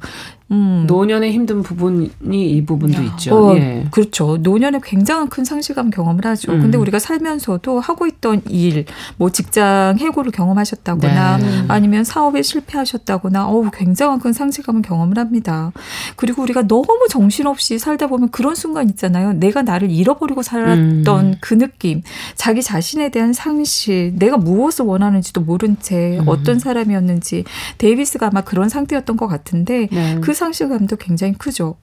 Speaker 5: 음.
Speaker 1: 노년의 힘든 부분이 이 부분도 있죠.
Speaker 5: 어,
Speaker 1: 예.
Speaker 5: 그렇죠. 노년에 굉장한 큰 상실감 경험을 하죠.
Speaker 1: 음.
Speaker 5: 근데 우리가 살면서도 하고 있던 일, 뭐 직장 해고를 경험하셨다거나
Speaker 1: 네.
Speaker 5: 아니면 사업에 실패하셨다거나 어우 굉장한 큰 상실감을 경험을 합니다. 그리고 우리가 너무 정신없이 살다 보면 그런 순간 있잖아요. 내가 나를 잃어버리고 살았던
Speaker 1: 음.
Speaker 5: 그 느낌, 자기 자신에 대한 상실, 내가 무엇을 원하는지도 모른 채
Speaker 1: 음.
Speaker 5: 어떤 사람이었는지 데이비스가 아마 그런 상태였던 것 같은데
Speaker 1: 네.
Speaker 5: 그 상실감도 굉장히 크죠.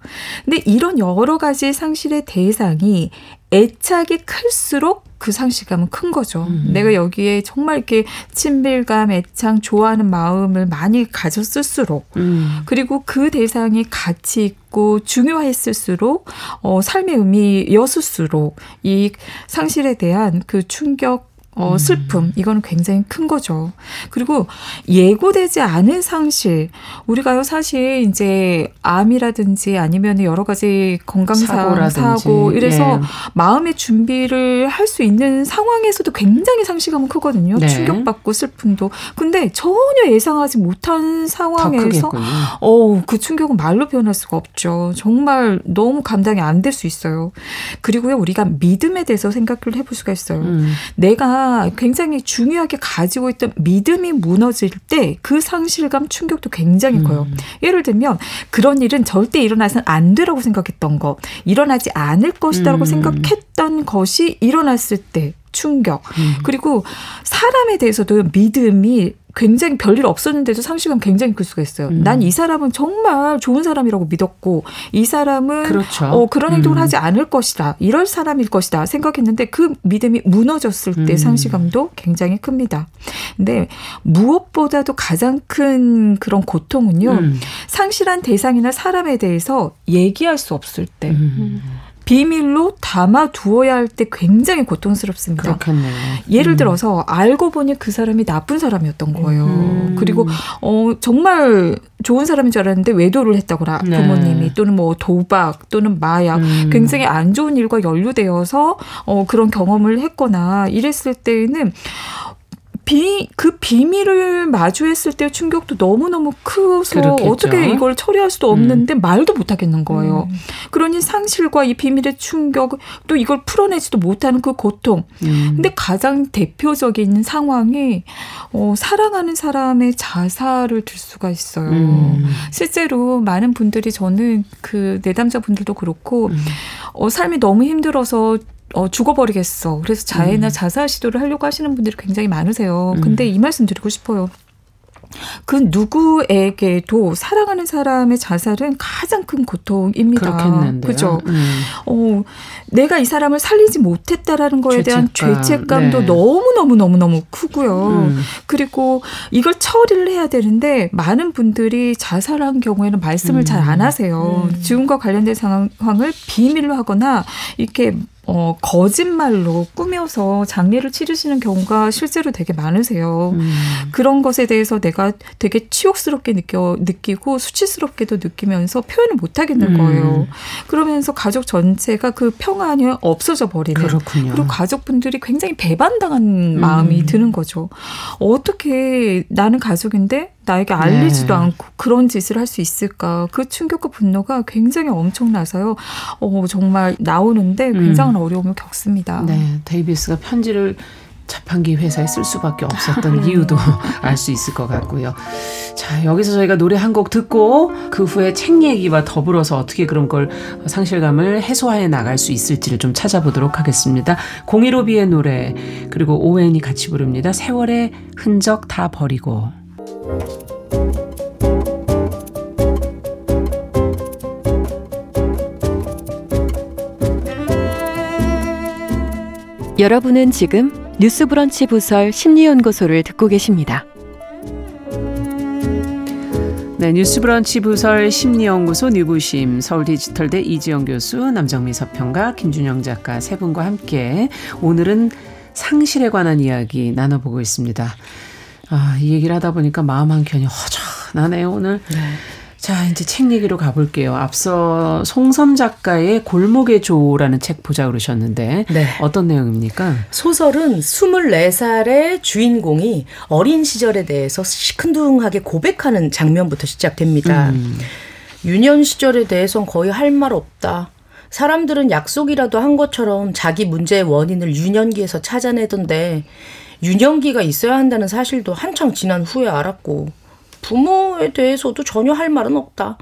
Speaker 5: 근데 이런 여러 가지 상실의 대상이 애착이 클수록 그 상실감은 큰 거죠.
Speaker 1: 음.
Speaker 5: 내가 여기에 정말 이렇게 친밀감, 애착, 좋아하는 마음을 많이 가졌을수록
Speaker 1: 음.
Speaker 5: 그리고 그 대상이 가치 있고 중요했을수록 어, 삶의 의미였을수록 이 상실에 대한 그 충격 어, 슬픔, 이거는 굉장히 큰 거죠. 그리고 예고되지 않은 상실. 우리가요, 사실 이제 암이라든지 아니면 여러 가지 건강상.
Speaker 1: 사고,
Speaker 5: 이래서
Speaker 1: 예.
Speaker 5: 마음의 준비를 할 수 있는 상황에서도 굉장히 상실감은 크거든요.
Speaker 1: 네.
Speaker 5: 충격받고 슬픔도. 근데 전혀 예상하지 못한
Speaker 1: 더
Speaker 5: 상황에서. 어우, 그 충격은 말로 표현할 수가 없죠. 정말 너무 감당이 안 될 수 있어요. 그리고요, 우리가 믿음에 대해서 생각을 해볼 수가 있어요.
Speaker 1: 음.
Speaker 5: 내가 굉장히 중요하게 가지고 있던 믿음이 무너질 때 그 상실감 충격도 굉장히 커요.
Speaker 1: 음.
Speaker 5: 예를 들면 그런 일은 절대 일어나서는 안 되라고 생각했던 거, 일어나지 않을 것이다라고
Speaker 1: 음.
Speaker 5: 생각했던 것이 일어났을 때 충격.
Speaker 1: 음.
Speaker 5: 그리고 사람에 대해서도 믿음이 굉장히 별일 없었는데도 상실감 굉장히 클 수가 있어요.
Speaker 1: 음.
Speaker 5: 난이 사람은 정말 좋은 사람이라고 믿었고 이 사람은
Speaker 1: 그렇죠.
Speaker 5: 어, 그런 행동을
Speaker 1: 음.
Speaker 5: 하지 않을 것이다. 이럴 사람일 것이다. 생각했는데 그 믿음이 무너졌을 때
Speaker 1: 음.
Speaker 5: 상실감도 굉장히 큽니다. 근데 무엇보다도 가장 큰 그런 고통은요.
Speaker 1: 음.
Speaker 5: 상실한 대상이나 사람에 대해서 얘기할 수 없을 때
Speaker 1: 음.
Speaker 5: 비밀로 담아 두어야 할 때 굉장히 고통스럽습니다.
Speaker 1: 그렇겠네요.
Speaker 5: 예를
Speaker 1: 음.
Speaker 5: 들어서 알고 보니 그 사람이 나쁜 사람이었던 거예요.
Speaker 1: 음.
Speaker 5: 그리고 어 정말 좋은 사람인 줄 알았는데 외도를 했다거나
Speaker 1: 네.
Speaker 5: 부모님이 또는 뭐 도박 또는 마약
Speaker 1: 음.
Speaker 5: 굉장히 안 좋은 일과 연루되어서 어 그런 경험을 했거나 이랬을 때에는 비, 그 비밀을 마주했을 때 충격도 너무너무 커서
Speaker 1: 그렇겠죠.
Speaker 5: 어떻게 이걸 처리할 수도 없는데 말도 못 하겠는 거예요. 그러니 상실과 이 비밀의 충격 또 이걸 풀어내지도 못하는 그 고통.
Speaker 1: 음.
Speaker 5: 근데 가장 대표적인 상황이 어, 사랑하는 사람의 자살을 들 수가 있어요.
Speaker 1: 음.
Speaker 5: 실제로 많은 분들이 저는 그 내담자 분들도 그렇고
Speaker 1: 음.
Speaker 5: 어, 삶이 너무 힘들어서 어, 죽어버리겠어. 그래서 자해나
Speaker 1: 음.
Speaker 5: 자살 시도를 하려고 하시는 분들이 굉장히 많으세요.
Speaker 1: 음.
Speaker 5: 근데 이 말씀 드리고 싶어요. 그 누구에게도 사랑하는 사람의 자살은 가장 큰 고통입니다.
Speaker 1: 그렇겠는데요.
Speaker 5: 그죠?
Speaker 1: 음.
Speaker 5: 어, 내가 이 사람을 살리지 못했다라는 거에 대한
Speaker 1: 죄책감.
Speaker 5: 죄책감도
Speaker 1: 네.
Speaker 5: 너무 너무 너무 너무 크고요.
Speaker 1: 음.
Speaker 5: 그리고 이걸 처리를 해야 되는데 많은 분들이 자살한 경우에는 말씀을
Speaker 1: 음.
Speaker 5: 잘안 하세요.
Speaker 3: 음.
Speaker 5: 죽음과 관련된 상황을 비밀로 하거나 이렇게 어, 거짓말로 꾸며서 장례를 치르시는 경우가 실제로 되게 많으세요.
Speaker 1: 음.
Speaker 5: 그런 것에 대해서 내가 되게 치욕스럽게 느껴 느끼고 수치스럽게도 느끼면서 표현을 못 하겠는
Speaker 1: 음.
Speaker 5: 거예요. 그러면서 가족 전체가 그 평안이 없어져 버리는
Speaker 1: 그렇군요.
Speaker 5: 그리고 가족분들이 굉장히 배반당한
Speaker 1: 음.
Speaker 5: 마음이 드는 거죠. 어떻게 나는 가족인데 나에게 알리지도
Speaker 1: 네.
Speaker 5: 않고 그런 짓을 할 수 있을까? 그 충격과 분노가 굉장히 엄청나서요. 어, 정말 나오는데 굉장한 어려움을 겪습니다.
Speaker 1: 음. 네, 데이비스가 편지를 자판기 회사에 쓸 수밖에 없었던 이유도 알 수 있을 것 같고요. 자, 여기서 저희가 노래 한 곡 듣고 그 후에 책 얘기와 더불어서 어떻게 그런 걸 상실감을 해소해 나갈 수 있을지를 좀 찾아보도록 하겠습니다. 015B의 노래 그리고 오웬이 같이 부릅니다. 세월의 흔적 다 버리고.
Speaker 6: 여러분은 지금 뉴스브런치 부설 심리연구소를 듣고 계십니다.
Speaker 1: 네, 뉴스브런치 부설 심리연구소 뉴부심 서울디지털대 이지영 교수 남정미 서평가 김준영 작가 세 분과 함께 오늘은 상실에 관한 이야기 나눠보고 있습니다. 아, 이 얘기를 하다 보니까 마음 한켠이 허전하네요 오늘. 자 이제 책 얘기로 가볼게요. 앞서 송섬 작가의 골목의 조라는 책 보자 그러셨는데
Speaker 3: 네.
Speaker 1: 어떤 내용입니까?
Speaker 3: 소설은 24살의 주인공이 어린 시절에 대해서 시큰둥하게 고백하는 장면부터 시작됩니다.
Speaker 1: 음.
Speaker 3: 유년 시절에 대해선 거의 할 말 없다. 사람들은 약속이라도 한 것처럼 자기 문제의 원인을 유년기에서 찾아내던데 유년기가 있어야 한다는 사실도 한창 지난 후에 알았고 부모에 대해서도 전혀 할 말은 없다.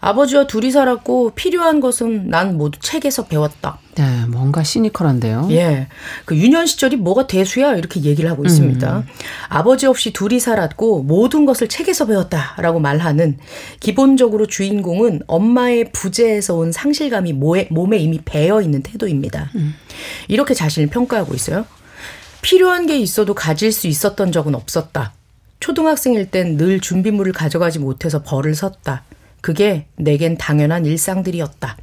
Speaker 3: 아버지와 둘이 살았고 필요한 것은 난 모두 책에서 배웠다.
Speaker 1: 네, 뭔가 시니컬한데요.
Speaker 3: 예. 그 유년 시절이 뭐가 대수야 이렇게 얘기를 하고 있습니다. 아버지 없이 둘이 살았고 모든 것을 책에서 배웠다라고 말하는 기본적으로 주인공은 엄마의 부재에서 온 상실감이 모에, 몸에 이미 배어 있는 태도입니다. 이렇게 자신을 평가하고 있어요. 필요한 게 있어도 가질 수 있었던 적은 없었다. 초등학생일 땐 늘 준비물을 가져가지 못해서 벌을 섰다. 그게 내겐 당연한 일상들이었다.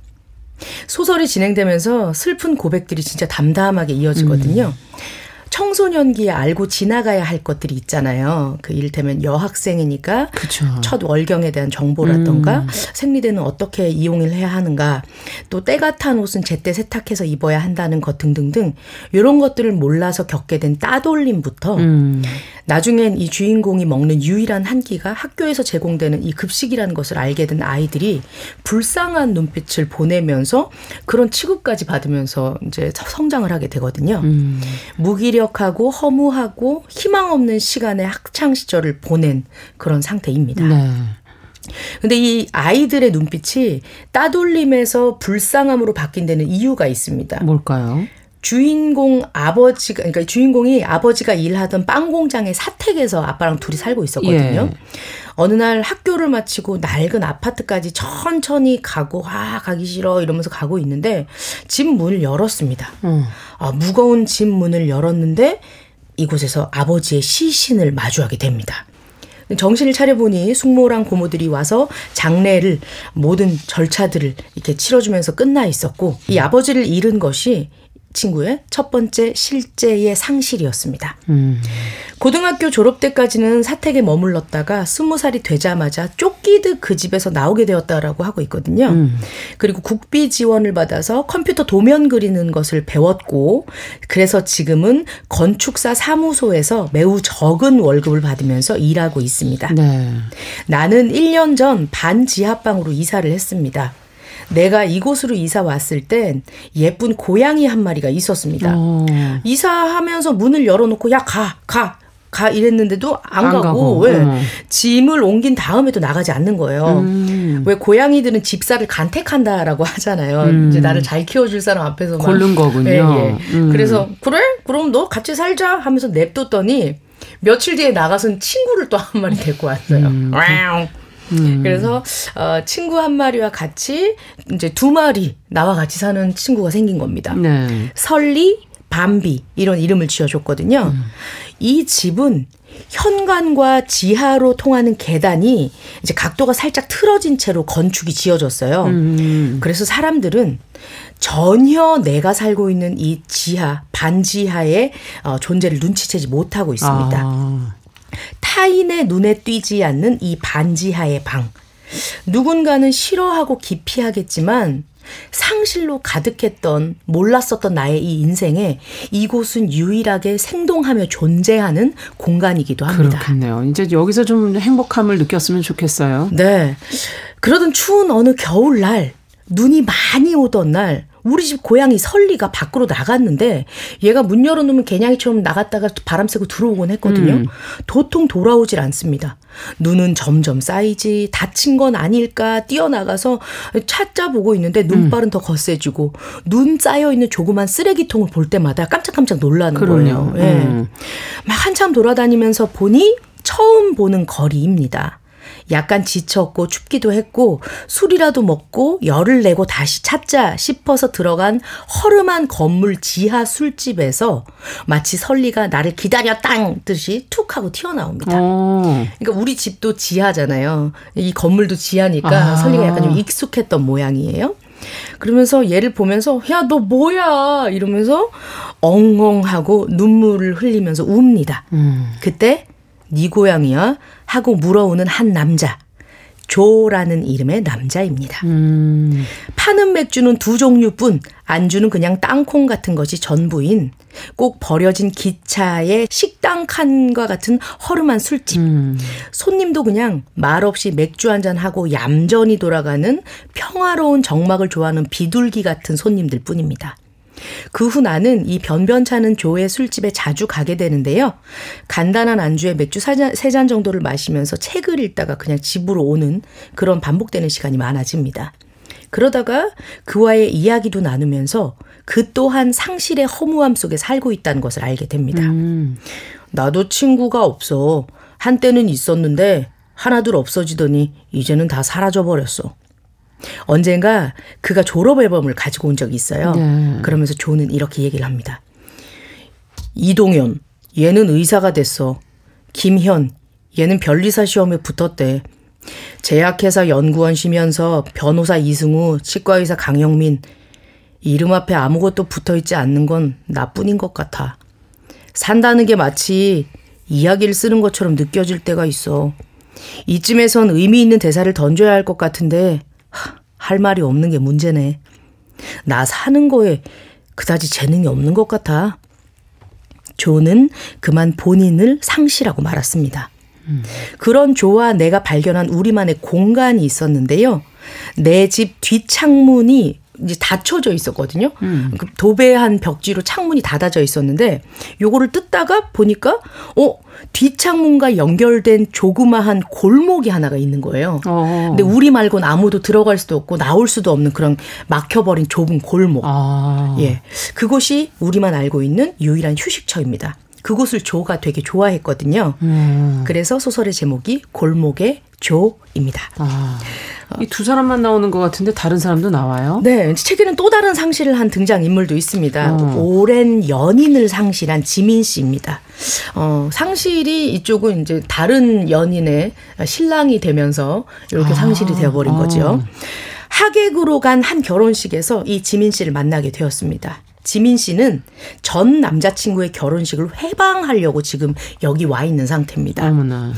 Speaker 3: 소설이 진행되면서 슬픈 고백들이 진짜 담담하게 이어지거든요. 청소년기에 알고 지나가야 할 것들이 있잖아요. 그 이를테면 여학생이니까
Speaker 1: 그렇죠.
Speaker 3: 첫 월경에 대한 정보라던가
Speaker 1: 음.
Speaker 3: 생리대는 어떻게 이용을 해야 하는가 또 때가 탄 옷은 제때 세탁해서 입어야 한다는 것 등등등 이런 것들을 몰라서 겪게 된 따돌림부터
Speaker 1: 음.
Speaker 3: 나중엔 이 주인공이 먹는 유일한 한 끼가 학교에서 제공되는 이 급식이라는 것을 알게 된 아이들이 불쌍한 눈빛을 보내면서 그런 취급까지 받으면서 이제 성장을 하게 되거든요.
Speaker 1: 음.
Speaker 3: 무기력 하고 허무하고 희망 없는 시간의 학창 시절을 보낸 그런 상태입니다.
Speaker 1: 네.
Speaker 3: 근데 이 아이들의 눈빛이 따돌림에서 불쌍함으로 바뀐 데는 이유가 있습니다.
Speaker 1: 뭘까요?
Speaker 3: 주인공 아버지가 그러니까 주인공이 아버지가 일하던 빵 공장의 사택에서 아빠랑 둘이 살고 있었거든요.
Speaker 1: 예.
Speaker 3: 어느 날 학교를 마치고 낡은 아파트까지 천천히 가고 아 가기 싫어 이러면서 가고 있는데 집 문을 열었습니다.
Speaker 1: 어.
Speaker 3: 아, 무거운 집 문을 열었는데 이곳에서 아버지의 시신을 마주하게 됩니다. 정신을 차려보니 숙모랑 고모들이 와서 장례를 모든 절차들을 이렇게 치러주면서 끝나 있었고 이 아버지를 잃은 것이 친구의 첫 번째 실제의 상실이었습니다.
Speaker 1: 음.
Speaker 3: 고등학교 졸업 때까지는 사택에 머물렀다가 스무 살이 되자마자 쫓기듯 그 집에서 나오게 되었다라고 하고 있거든요.
Speaker 1: 음.
Speaker 3: 그리고 국비 지원을 받아서 컴퓨터 도면 그리는 것을 배웠고 그래서 지금은 건축사 사무소에서 매우 적은 월급을 받으면서 일하고 있습니다.
Speaker 1: 네.
Speaker 3: 나는 1년 전 반 지하방으로 이사를 했습니다. 내가 이곳으로 이사 왔을 땐 예쁜 고양이 한 마리가 있었습니다.
Speaker 1: 어.
Speaker 3: 이사하면서 문을 열어놓고 야 가 가 가 이랬는데도 안,
Speaker 1: 안
Speaker 3: 가고,
Speaker 1: 가고,
Speaker 3: 왜
Speaker 1: 어.
Speaker 3: 짐을 옮긴 다음에도 나가지 않는 거예요.
Speaker 1: 음.
Speaker 3: 왜 고양이들은 집사를 간택한다라고 하잖아요.
Speaker 1: 음.
Speaker 3: 이제 나를 잘 키워줄 사람 앞에서 막
Speaker 1: 고른 거군요.
Speaker 3: 예, 예.
Speaker 1: 음.
Speaker 3: 그래서 그래 그럼 너 같이 살자 하면서 냅뒀더니 며칠 뒤에 나가서는 친구를 또 한 마리 데리고 왔어요. Wow. 그래서 어, 친구 한 마리와 같이 이제 두 마리 나와 같이 사는 친구가 생긴 겁니다.
Speaker 1: 네.
Speaker 3: 설리, 밤비 이런 이름을 지어줬거든요. 이 집은 현관과 지하로 통하는 계단이 이제 각도가 살짝 틀어진 채로 건축이 지어졌어요.
Speaker 1: 음.
Speaker 3: 그래서 사람들은 전혀 내가 살고 있는 이 지하, 반지하의 어, 존재를 눈치채지 못하고 있습니다.
Speaker 1: 아.
Speaker 3: 타인의 눈에 띄지 않는 이 반지하의 방. 누군가는 싫어하고 기피하겠지만 상실로 가득했던 몰랐었던 나의 이 인생에 이곳은 유일하게 생동하며 존재하는 공간이기도 합니다.
Speaker 1: 그렇겠네요. 이제 여기서 좀 행복함을 느꼈으면 좋겠어요.
Speaker 3: 네. 그러던 추운 어느 겨울날 눈이 많이 오던 날 우리 집 고양이 설리가 밖으로 나갔는데 얘가 문 열어놓으면 개냥이처럼 나갔다가 바람 쐬고 들어오곤 했거든요.
Speaker 1: 음.
Speaker 3: 도통 돌아오질 않습니다. 눈은 점점 쌓이지 다친 건 아닐까 뛰어나가서 찾아보고 있는데 눈발은 더 거세지고 눈 쌓여 있는 조그만 쓰레기통을 볼 때마다 깜짝깜짝 놀라는
Speaker 1: 그럼요.
Speaker 3: 거예요. 예.
Speaker 1: 음.
Speaker 3: 막 한참 돌아다니면서 보니 처음 보는 거리입니다. 약간 지쳤고 춥기도 했고 술이라도 먹고 열을 내고 다시 찾자 싶어서 들어간 허름한 건물 지하 술집에서 마치 설리가 나를 기다렸당 듯이 툭 하고 튀어나옵니다.
Speaker 1: 어.
Speaker 3: 그러니까 우리 집도 지하잖아요. 이 건물도 지하니까
Speaker 1: 아.
Speaker 3: 설리가 약간 좀 익숙했던 모양이에요. 그러면서 얘를 보면서 야 너 뭐야 이러면서 엉엉하고 눈물을 흘리면서 웁니다.
Speaker 1: 음.
Speaker 3: 그때 네 고양이야 하고 물어오는 한 남자 조라는 이름의 남자입니다.
Speaker 1: 음.
Speaker 3: 파는 맥주는 두 종류뿐 안주는 그냥 땅콩 같은 것이 전부인 꼭 버려진 기차의 식당 칸과 같은 허름한 술집.
Speaker 1: 음.
Speaker 3: 손님도 그냥 말없이 맥주 한잔 하고 얌전히 돌아가는 평화로운 정막을 좋아하는 비둘기 같은 손님들 뿐입니다. 그 후 나는 이 변변찮은 조의 술집에 자주 가게 되는데요. 간단한 안주에 맥주 세 잔 정도를 마시면서 책을 읽다가 그냥 집으로 오는 그런 반복되는 시간이 많아집니다. 그러다가 그와의 이야기도 나누면서 그 또한 상실의 허무함 속에 살고 있다는 것을 알게 됩니다.
Speaker 1: 음.
Speaker 3: 나도 친구가 없어. 한때는 있었는데 하나둘 없어지더니 이제는 다 사라져 버렸어. 언젠가 그가 졸업 앨범을 가지고 온 적이 있어요.
Speaker 1: 네.
Speaker 3: 그러면서 조는 이렇게 얘기를 합니다. 이동현, 얘는 의사가 됐어. 김현, 얘는 변리사 시험에 붙었대. 제약회사 연구원 쉬면서 변호사 이승우, 치과의사 강영민. 이름 앞에 아무것도 붙어 있지 않는 건 나뿐인 것 같아. 산다는 게 마치 이야기를 쓰는 것처럼 느껴질 때가 있어. 이쯤에선 의미 있는 대사를 던져야 할 것 같은데 하, 할 말이 없는 게 문제네. 나 사는 거에 그다지 재능이 없는 것 같아. 조는 그만 본인을 상실하고 말았습니다. 그런 조와 내가 발견한 우리만의 공간이 있었는데요. 내 집 뒷창문이 이제 닫혀져 있었거든요. 그 도배한 벽지로 창문이 닫아져 있었는데 요거를 뜯다가 보니까 어 뒷창문과 연결된 조그마한 골목이 하나가 있는 거예요.
Speaker 1: 어.
Speaker 3: 근데 우리 말고는 아무도 들어갈 수도 없고 나올 수도 없는 그런 막혀버린 좁은 골목.
Speaker 1: 아.
Speaker 3: 예. 그곳이 우리만 알고 있는 유일한 휴식처입니다. 그곳을 조가 되게 좋아했거든요.
Speaker 1: 음.
Speaker 3: 그래서 소설의 제목이 골목의 조입니다.
Speaker 1: 아. 이두 사람만 나오는 것 같은데 다른 사람도 나와요?
Speaker 3: 네, 책에는 또 다른 상실을 한 등장 인물도 있습니다.
Speaker 1: 어.
Speaker 3: 오랜 연인을 상실한 지민 씨입니다. 어, 상실이 이쪽은 이제 다른 연인의 신랑이 되면서 이렇게
Speaker 1: 아.
Speaker 3: 상실이 되어버린
Speaker 1: 어.
Speaker 3: 거죠. 하객으로 간 한 결혼식에서 이 지민 씨를 만나게 되었습니다. 지민 씨는 전 남자친구의 결혼식을 회방하려고 지금 여기 와 있는 상태입니다.
Speaker 1: 어머나.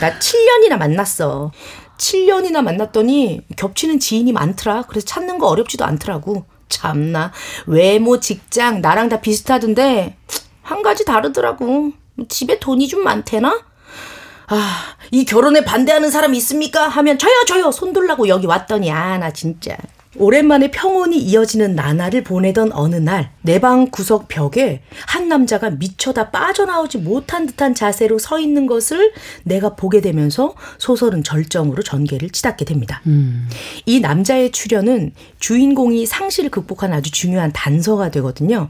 Speaker 3: 나 7년이나 만났어. 7년이나 만났더니 겹치는 지인이 많더라. 그래서 찾는 거 어렵지도 않더라고. 참나. 외모, 직장, 나랑 다 비슷하던데, 한 가지 다르더라고. 집에 돈이 좀 많대나? 아, 이 결혼에 반대하는 사람 있습니까? 하면 저요, 저요! 손 들라고 여기 왔더니, 아, 나 진짜. 오랜만에 평온이 이어지는 나날을 보내던 어느 날, 내 방 구석 벽에 한 남자가 미쳐 다 빠져나오지 못한 듯한 자세로 서 있는 것을 내가 보게 되면서 소설은 절정으로 전개를 치닫게 됩니다. 이 남자의 출현은 주인공이 상실을 극복한 아주 중요한 단서가 되거든요.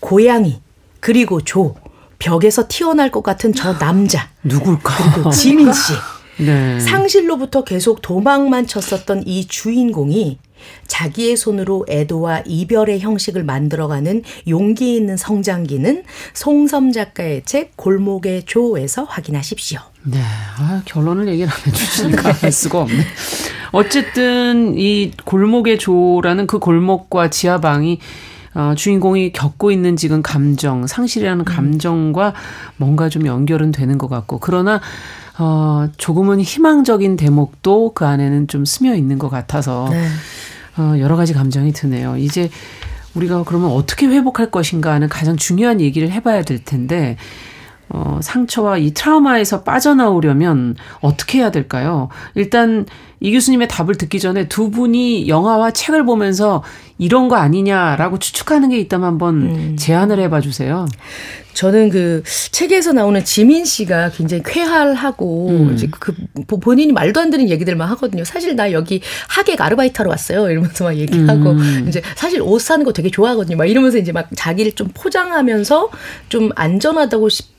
Speaker 3: 고양이, 그리고 조, 벽에서 튀어날 것 같은 저 남자
Speaker 1: 누굴까?
Speaker 3: 그리고 지민 씨
Speaker 1: 네.
Speaker 3: 상실로부터 계속 도망만 쳤었던 이 주인공이 자기의 손으로 애도와 이별의 형식을 만들어가는 용기 있는 성장기는 송섬 작가의 책 골목의 조에서 확인하십시오.
Speaker 1: 네. 아, 결론을 얘기를 안 해주시니까 알 수가 없네. 어쨌든 이 골목의 조라는 그 골목과 지하방이 어, 주인공이 겪고 있는 지금 감정, 상실이라는 감정과 뭔가 좀 연결은 되는 것 같고 그러나 어, 조금은 희망적인 대목도 그 안에는 좀 스며 있는 것 같아서
Speaker 3: 네.
Speaker 1: 어, 여러 가지 감정이 드네요. 이제 우리가 그러면 어떻게 회복할 것인가 하는 가장 중요한 얘기를 해봐야 될 텐데, 어, 상처와 이 트라우마에서 빠져나오려면 어떻게 해야 될까요? 일단 이 교수님의 답을 듣기 전에 두 분이 영화와 책을 보면서 이런 거 아니냐라고 추측하는 게 있다면 한번
Speaker 3: 음.
Speaker 1: 제안을 해봐 주세요.
Speaker 3: 저는 그 책에서 나오는 지민 씨가 굉장히 쾌활하고
Speaker 1: 음.
Speaker 3: 이제 그 본인이 말도 안 되는 얘기들만 하거든요. 사실 나 여기 하객 아르바이트하러 왔어요. 이러면서 막 얘기하고
Speaker 1: 음.
Speaker 3: 이제 사실 옷 사는 거 되게 좋아하거든요. 막 이러면서 이제 막 자기를 좀 포장하면서 좀 안전하다고 싶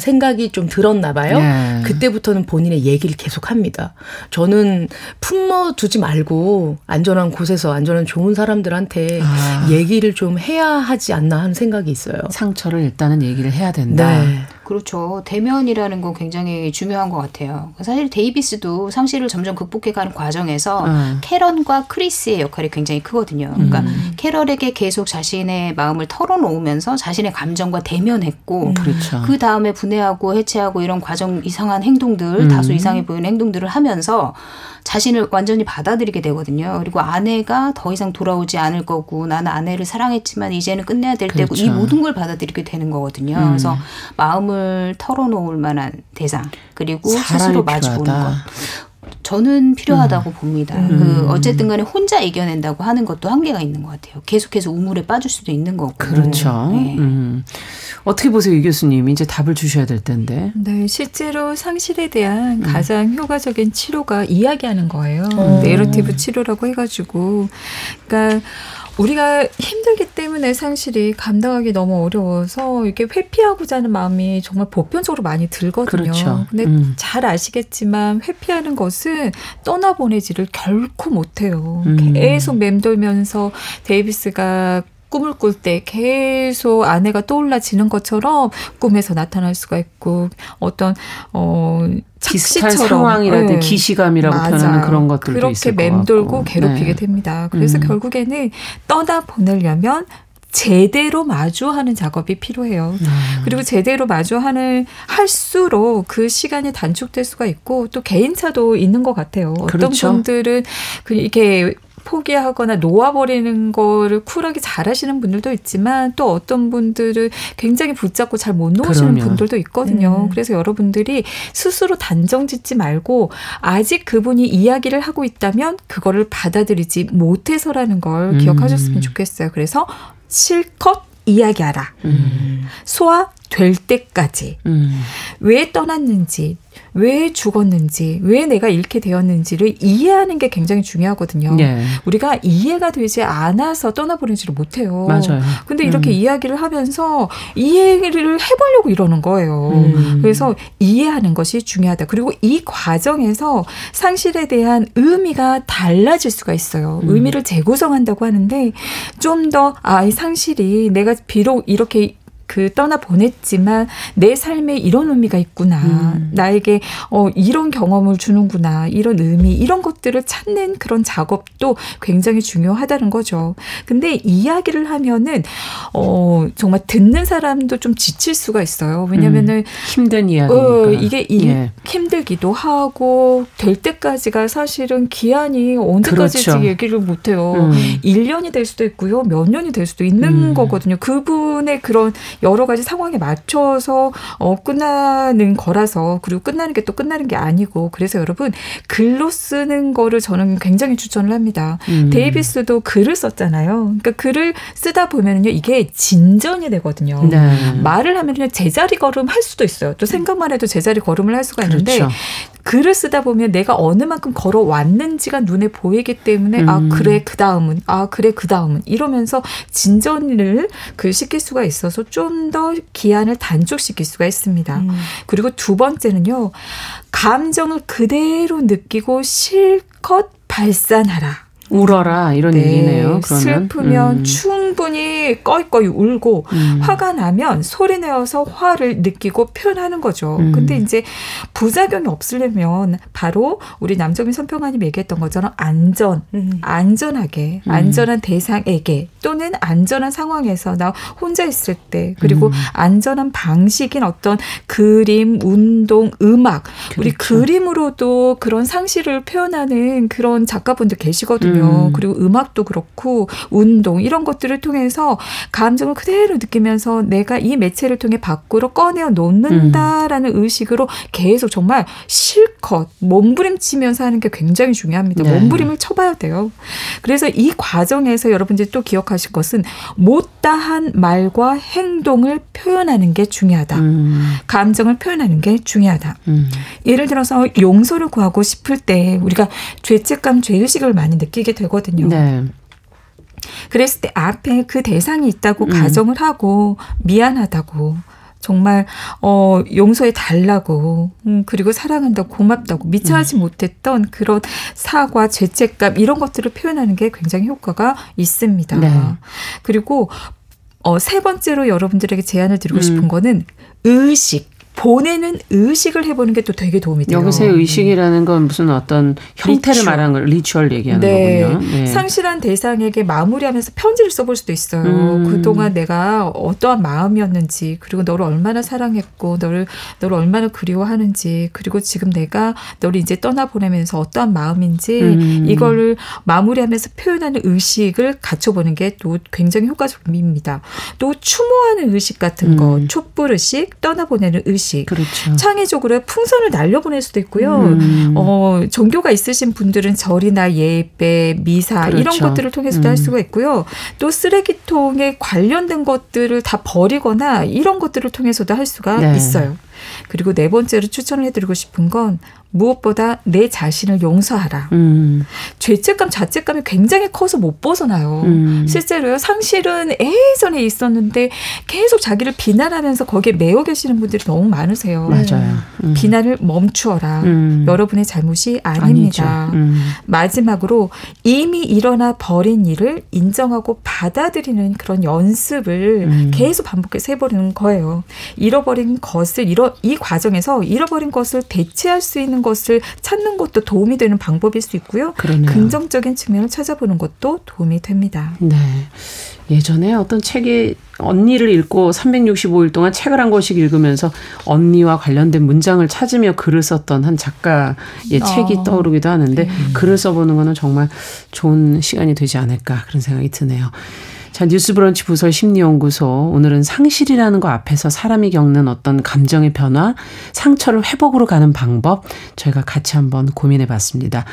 Speaker 3: 생각이 좀 들었나 봐요.
Speaker 1: 네.
Speaker 3: 그때부터는 본인의 얘기를 계속 합니다. 저는 품어 두지 말고 안전한 곳에서 안전한 좋은 사람들한테
Speaker 1: 아.
Speaker 3: 얘기를 좀 해야 하지 않나 하는 생각이 있어요.
Speaker 1: 상처를 일단은 얘기를 해야 된다.
Speaker 3: 네.
Speaker 4: 그렇죠. 대면이라는 건 굉장히 중요한 것 같아요. 사실 데이비스도 상실을 점점 극복해가는 과정에서
Speaker 1: 음.
Speaker 4: 캐런과 크리스의 역할이 굉장히 크거든요. 그러니까 캐럴에게 계속 자신의 마음을 털어놓으면서 자신의 감정과 대면했고
Speaker 1: 그렇죠.
Speaker 4: 그 다음에 분해하고 해체하고 이런 과정 이상한 행동들
Speaker 1: 음.
Speaker 4: 다소 이상해 보이는 행동들을 하면서 자신을 완전히 받아들이게 되거든요. 그리고 아내가 더 이상 돌아오지 않을 거고 나는 아내를 사랑했지만 이제는 끝내야 될 때고 이
Speaker 1: 그렇죠.
Speaker 4: 모든 걸 받아들이게 되는 거거든요.
Speaker 1: 음.
Speaker 4: 그래서 마음을 털어놓을 만한 대상 그리고 스스로 마주보는
Speaker 1: 필요하다.
Speaker 4: 것. 저는 필요하다고 봅니다.
Speaker 3: 음.
Speaker 4: 그 어쨌든 간에 혼자 이겨낸다고 하는 것도 한계가 있는 것 같아요. 계속해서 우물에 빠질 수도 있는 거고.
Speaker 1: 그렇죠.
Speaker 4: 네.
Speaker 1: 음. 어떻게 보세요, 이 교수님? 이제 답을 주셔야 될 텐데.
Speaker 5: 네, 실제로 상실에 대한 가장 효과적인 치료가 이야기하는 거예요.
Speaker 3: 어.
Speaker 5: 네러티브 치료라고 해가지고, 그러니까 우리가 힘들기 때문에 상실이 감당하기 너무 어려워서 이렇게 회피하고자 하는 마음이 정말 보편적으로 많이 들거든요.
Speaker 1: 그렇죠.
Speaker 5: 근데
Speaker 1: 음.
Speaker 5: 잘 아시겠지만 회피하는 것은 떠나보내지를 결코 못해요.
Speaker 1: 음.
Speaker 5: 계속 맴돌면서 데이비스가 꿈을 꿀 때 계속 아내가 떠올라지는 것처럼 꿈에서 나타날 수가 있고 어떤 어 착시처럼
Speaker 1: 상황이라든
Speaker 5: 네.
Speaker 1: 기시감이라고
Speaker 5: 맞아요.
Speaker 1: 표현하는 그런 것들도
Speaker 5: 그렇게
Speaker 1: 있을 것
Speaker 5: 맴돌고. 괴롭히게
Speaker 1: 네.
Speaker 5: 됩니다. 그래서
Speaker 1: 음.
Speaker 5: 결국에는 떠나 보내려면 제대로 마주하는 작업이 필요해요.
Speaker 1: 음.
Speaker 5: 그리고 제대로 마주하는 할수록 그 시간이 단축될 수가 있고 또 개인차도 있는 것 같아요. 어떤
Speaker 1: 그렇죠.
Speaker 5: 분들은 그 이렇게 포기하거나 놓아버리는 거를 쿨하게 잘하시는 분들도 있지만 또 어떤 분들은 굉장히 붙잡고 잘 못 놓으시는
Speaker 1: 그럼요.
Speaker 5: 분들도 있거든요.
Speaker 3: 음.
Speaker 5: 그래서 여러분들이 스스로 단정 짓지 말고 아직 그분이 이야기를 하고 있다면 그거를 받아들이지 못해서라는 걸
Speaker 1: 음.
Speaker 5: 기억하셨으면 좋겠어요. 그래서 실컷 이야기하라.
Speaker 1: 음.
Speaker 5: 소화 될 때까지
Speaker 1: 음.
Speaker 5: 왜 떠났는지, 왜 죽었는지, 왜 내가 잃게 되었는지를 이해하는 게 굉장히 중요하거든요.
Speaker 1: 예.
Speaker 5: 우리가 이해가 되지 않아서 떠나보내지를 못해요.
Speaker 1: 맞아요.
Speaker 5: 근데 이렇게
Speaker 1: 음.
Speaker 5: 이야기를 하면서 이해를 해보려고 이러는 거예요.
Speaker 1: 음.
Speaker 5: 그래서 이해하는 것이 중요하다. 그리고 이 과정에서 상실에 대한 의미가 달라질 수가 있어요.
Speaker 1: 음.
Speaker 5: 의미를 재구성한다고 하는데 좀 더 아, 이 상실이 내가 비록 이렇게 그 떠나 보냈지만 내 삶에 이런 의미가 있구나.
Speaker 1: 음.
Speaker 5: 나에게 어 이런 경험을 주는구나. 이런 의미, 이런 것들을 찾는 그런 작업도 굉장히 중요하다는 거죠. 근데 이야기를 하면은 어 정말 듣는 사람도 좀 지칠 수가 있어요. 왜냐면은
Speaker 1: 힘든 이야기니까.
Speaker 5: 어, 이게 일,
Speaker 1: 예.
Speaker 5: 힘들기도 하고 될 때까지가 사실은 기한이 언제까지지
Speaker 1: 그렇죠.
Speaker 5: 얘기를 못 해요.
Speaker 1: 음.
Speaker 5: 1년이 될 수도 있고요. 몇 년이 될 수도 있는
Speaker 1: 음.
Speaker 5: 거거든요. 그분의 그런 여러 가지 상황에 맞춰서 어, 끝나는 거라서 그리고 끝나는 게 또 끝나는 게 아니고 그래서 여러분 글로 쓰는 거를 저는 굉장히 추천을 합니다.
Speaker 1: 음.
Speaker 5: 데이비스도 글을 썼잖아요. 그러니까 글을 쓰다 보면요 이게 진전이 되거든요.
Speaker 1: 네.
Speaker 5: 말을 하면요 제자리 걸음 할 수도 있어요. 또 생각만 해도 제자리 걸음을 할 수가 있는데
Speaker 1: 그렇죠.
Speaker 5: 글을 쓰다 보면 내가 어느 만큼 걸어왔는지가 눈에 보이기 때문에 아
Speaker 1: 음.
Speaker 5: 그래 그 다음은 아 그래 그 다음은 이러면서 진전을 그 시킬 수가 있어서 좀좀 더 기한을 단축시킬 수가 있습니다.
Speaker 3: 음.
Speaker 5: 그리고 두 번째는요. 감정을 그대로 느끼고 실컷 발산하라.
Speaker 1: 울어라 이런
Speaker 5: 네,
Speaker 1: 얘기네요. 그러면
Speaker 5: 슬프면
Speaker 1: 음.
Speaker 5: 충분히 꺼이꺼이 울고
Speaker 1: 음.
Speaker 5: 화가 나면 소리 내어서 화를 느끼고 표현하는 거죠.
Speaker 1: 음.
Speaker 5: 근데 이제 부작용이 없으려면 바로 우리 남정민 선평관님 얘기했던 것처럼 안전,
Speaker 3: 음.
Speaker 5: 안전하게,
Speaker 1: 음.
Speaker 5: 안전한 대상에게 또는 안전한 상황에서 나 혼자 있을 때 그리고
Speaker 1: 음.
Speaker 5: 안전한 방식인 어떤 그림, 운동, 음악 우리
Speaker 1: 그렇죠.
Speaker 5: 그림으로도 그런 상실을 표현하는 그런 작가분들 계시거든요.
Speaker 1: 음.
Speaker 5: 그리고 음악도 그렇고 운동 이런 것들을 통해서 감정을 그대로 느끼면서 내가 이 매체를 통해 밖으로 꺼내어 놓는다라는 의식으로 계속 정말 실컷 몸부림치면서 하는 게 굉장히 중요합니다.
Speaker 1: 네.
Speaker 5: 몸부림을 쳐봐야 돼요. 그래서 이 과정에서 여러분들이 또 기억하 실 것은 못다한 말과 행동을 표현하는 게 중요하다.
Speaker 1: 음.
Speaker 5: 감정을 표현하는 게 중요하다.
Speaker 1: 음.
Speaker 5: 예를 들어서 용서를 구하고 싶을 때 우리가 죄책감, 죄의식을 많이 느끼게 되거든요.
Speaker 1: 네.
Speaker 5: 그랬을 때 앞에 그 대상이 있다고
Speaker 1: 음.
Speaker 5: 가정을 하고 미안하다고 정말 어 용서해 달라고 음, 그리고 사랑한다고 고맙다고 미처
Speaker 1: 음.
Speaker 5: 하지 못했던 그런 사과 죄책감 이런 것들을 표현하는 게 굉장히 효과가 있습니다.
Speaker 1: 네.
Speaker 5: 그리고 어, 세 번째로 여러분들에게 제안을 드리고
Speaker 1: 음.
Speaker 5: 싶은 거는 의식 보내는 의식을 해보는 게 또 되게 도움이 돼요.
Speaker 1: 여기서의 의식이라는 건 무슨 어떤 형태를
Speaker 5: ritual.
Speaker 1: 말하는 걸 ritual 얘기하는
Speaker 5: 네.
Speaker 1: 거군요. 네.
Speaker 5: 상실한 대상에게 마무리하면서 편지를 써볼 수도 있어요.
Speaker 1: 음.
Speaker 5: 그동안 내가 어떠한 마음이었는지, 그리고 너를 얼마나 사랑했고, 너를, 너를 얼마나 그리워하는지, 그리고 지금 내가 너를 이제 떠나보내면서 어떠한 마음인지,
Speaker 1: 음.
Speaker 5: 이거를 마무리하면서 표현하는 의식을 갖춰보는 게 또 굉장히 효과적입니다. 또 추모하는 의식 같은 거,
Speaker 1: 음.
Speaker 5: 촛불 의식, 떠나보내는 의식.
Speaker 1: 그렇죠.
Speaker 5: 창의적으로 풍선을 날려보낼 수도 있고요.
Speaker 1: 음.
Speaker 5: 어, 종교가 있으신 분들은 절이나 예배, 미사 이런
Speaker 1: 그렇죠.
Speaker 5: 것들을 통해서도
Speaker 1: 음.
Speaker 5: 할 수가 있고요. 또 쓰레기통에 관련된 것들을 다 버리거나 이런 것들을 통해서도 할 수가
Speaker 1: 네.
Speaker 5: 있어요. 그리고 네 번째로 추천을 해드리고 싶은 건 무엇보다 내 자신을 용서하라.
Speaker 1: 음.
Speaker 5: 죄책감, 자책감이 굉장히 커서 못 벗어나요.
Speaker 1: 음.
Speaker 5: 실제로요, 상실은 예전에 있었는데 계속 자기를 비난하면서 거기에 매여 계시는 분들이 너무 많으세요.
Speaker 1: 맞아요. 음.
Speaker 5: 비난을 멈추어라.
Speaker 1: 음.
Speaker 5: 여러분의 잘못이 아닙니다.
Speaker 1: 음.
Speaker 5: 마지막으로 이미 일어나 버린 일을 인정하고 받아들이는 그런 연습을
Speaker 1: 음.
Speaker 5: 계속 반복해서 해버리는 거예요. 잃어버린 것을 잃어 이 과정에서 잃어버린 것을 대체할 수 있는 것을 찾는 것도 도움이 되는 방법일 수 있고요.
Speaker 1: 그러네요.
Speaker 5: 긍정적인 측면을 찾아보는 것도 도움이 됩니다.
Speaker 1: 네. 예전에 어떤 책에 언니를 읽고 365일 동안 책을 한 권씩 읽으면서 언니와 관련된 문장을 찾으며 글을 썼던 한 작가의 책이 떠오르기도 하는데 글을 써보는 거는 정말 좋은 시간이 되지 않을까 그런 생각이 드네요. 자, 뉴스브런치 부설 심리연구소. 오늘은 상실이라는 거 앞에서 사람이 겪는 어떤 감정의 변화, 상처를 회복으로 가는 방법, 저희가 같이 한번 고민해 봤습니다.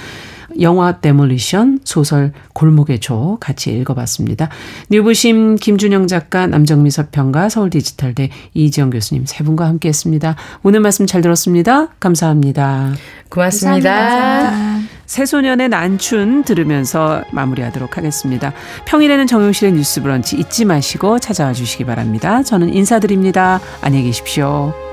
Speaker 1: 영화 데몰리션, 소설 골목의 조 같이 읽어봤습니다. 뉴부심 김준영 작가, 남정미 서평가, 서울디지털대 이지영 교수님 세 분과 함께했습니다. 오늘 말씀 잘 들었습니다. 감사합니다.
Speaker 3: 고맙습니다.
Speaker 1: 새소년의 난춘 들으면서 마무리하도록 하겠습니다. 평일에는 정용실의 뉴스 브런치 잊지 마시고 찾아와 주시기 바랍니다. 저는 인사드립니다. 안녕히 계십시오.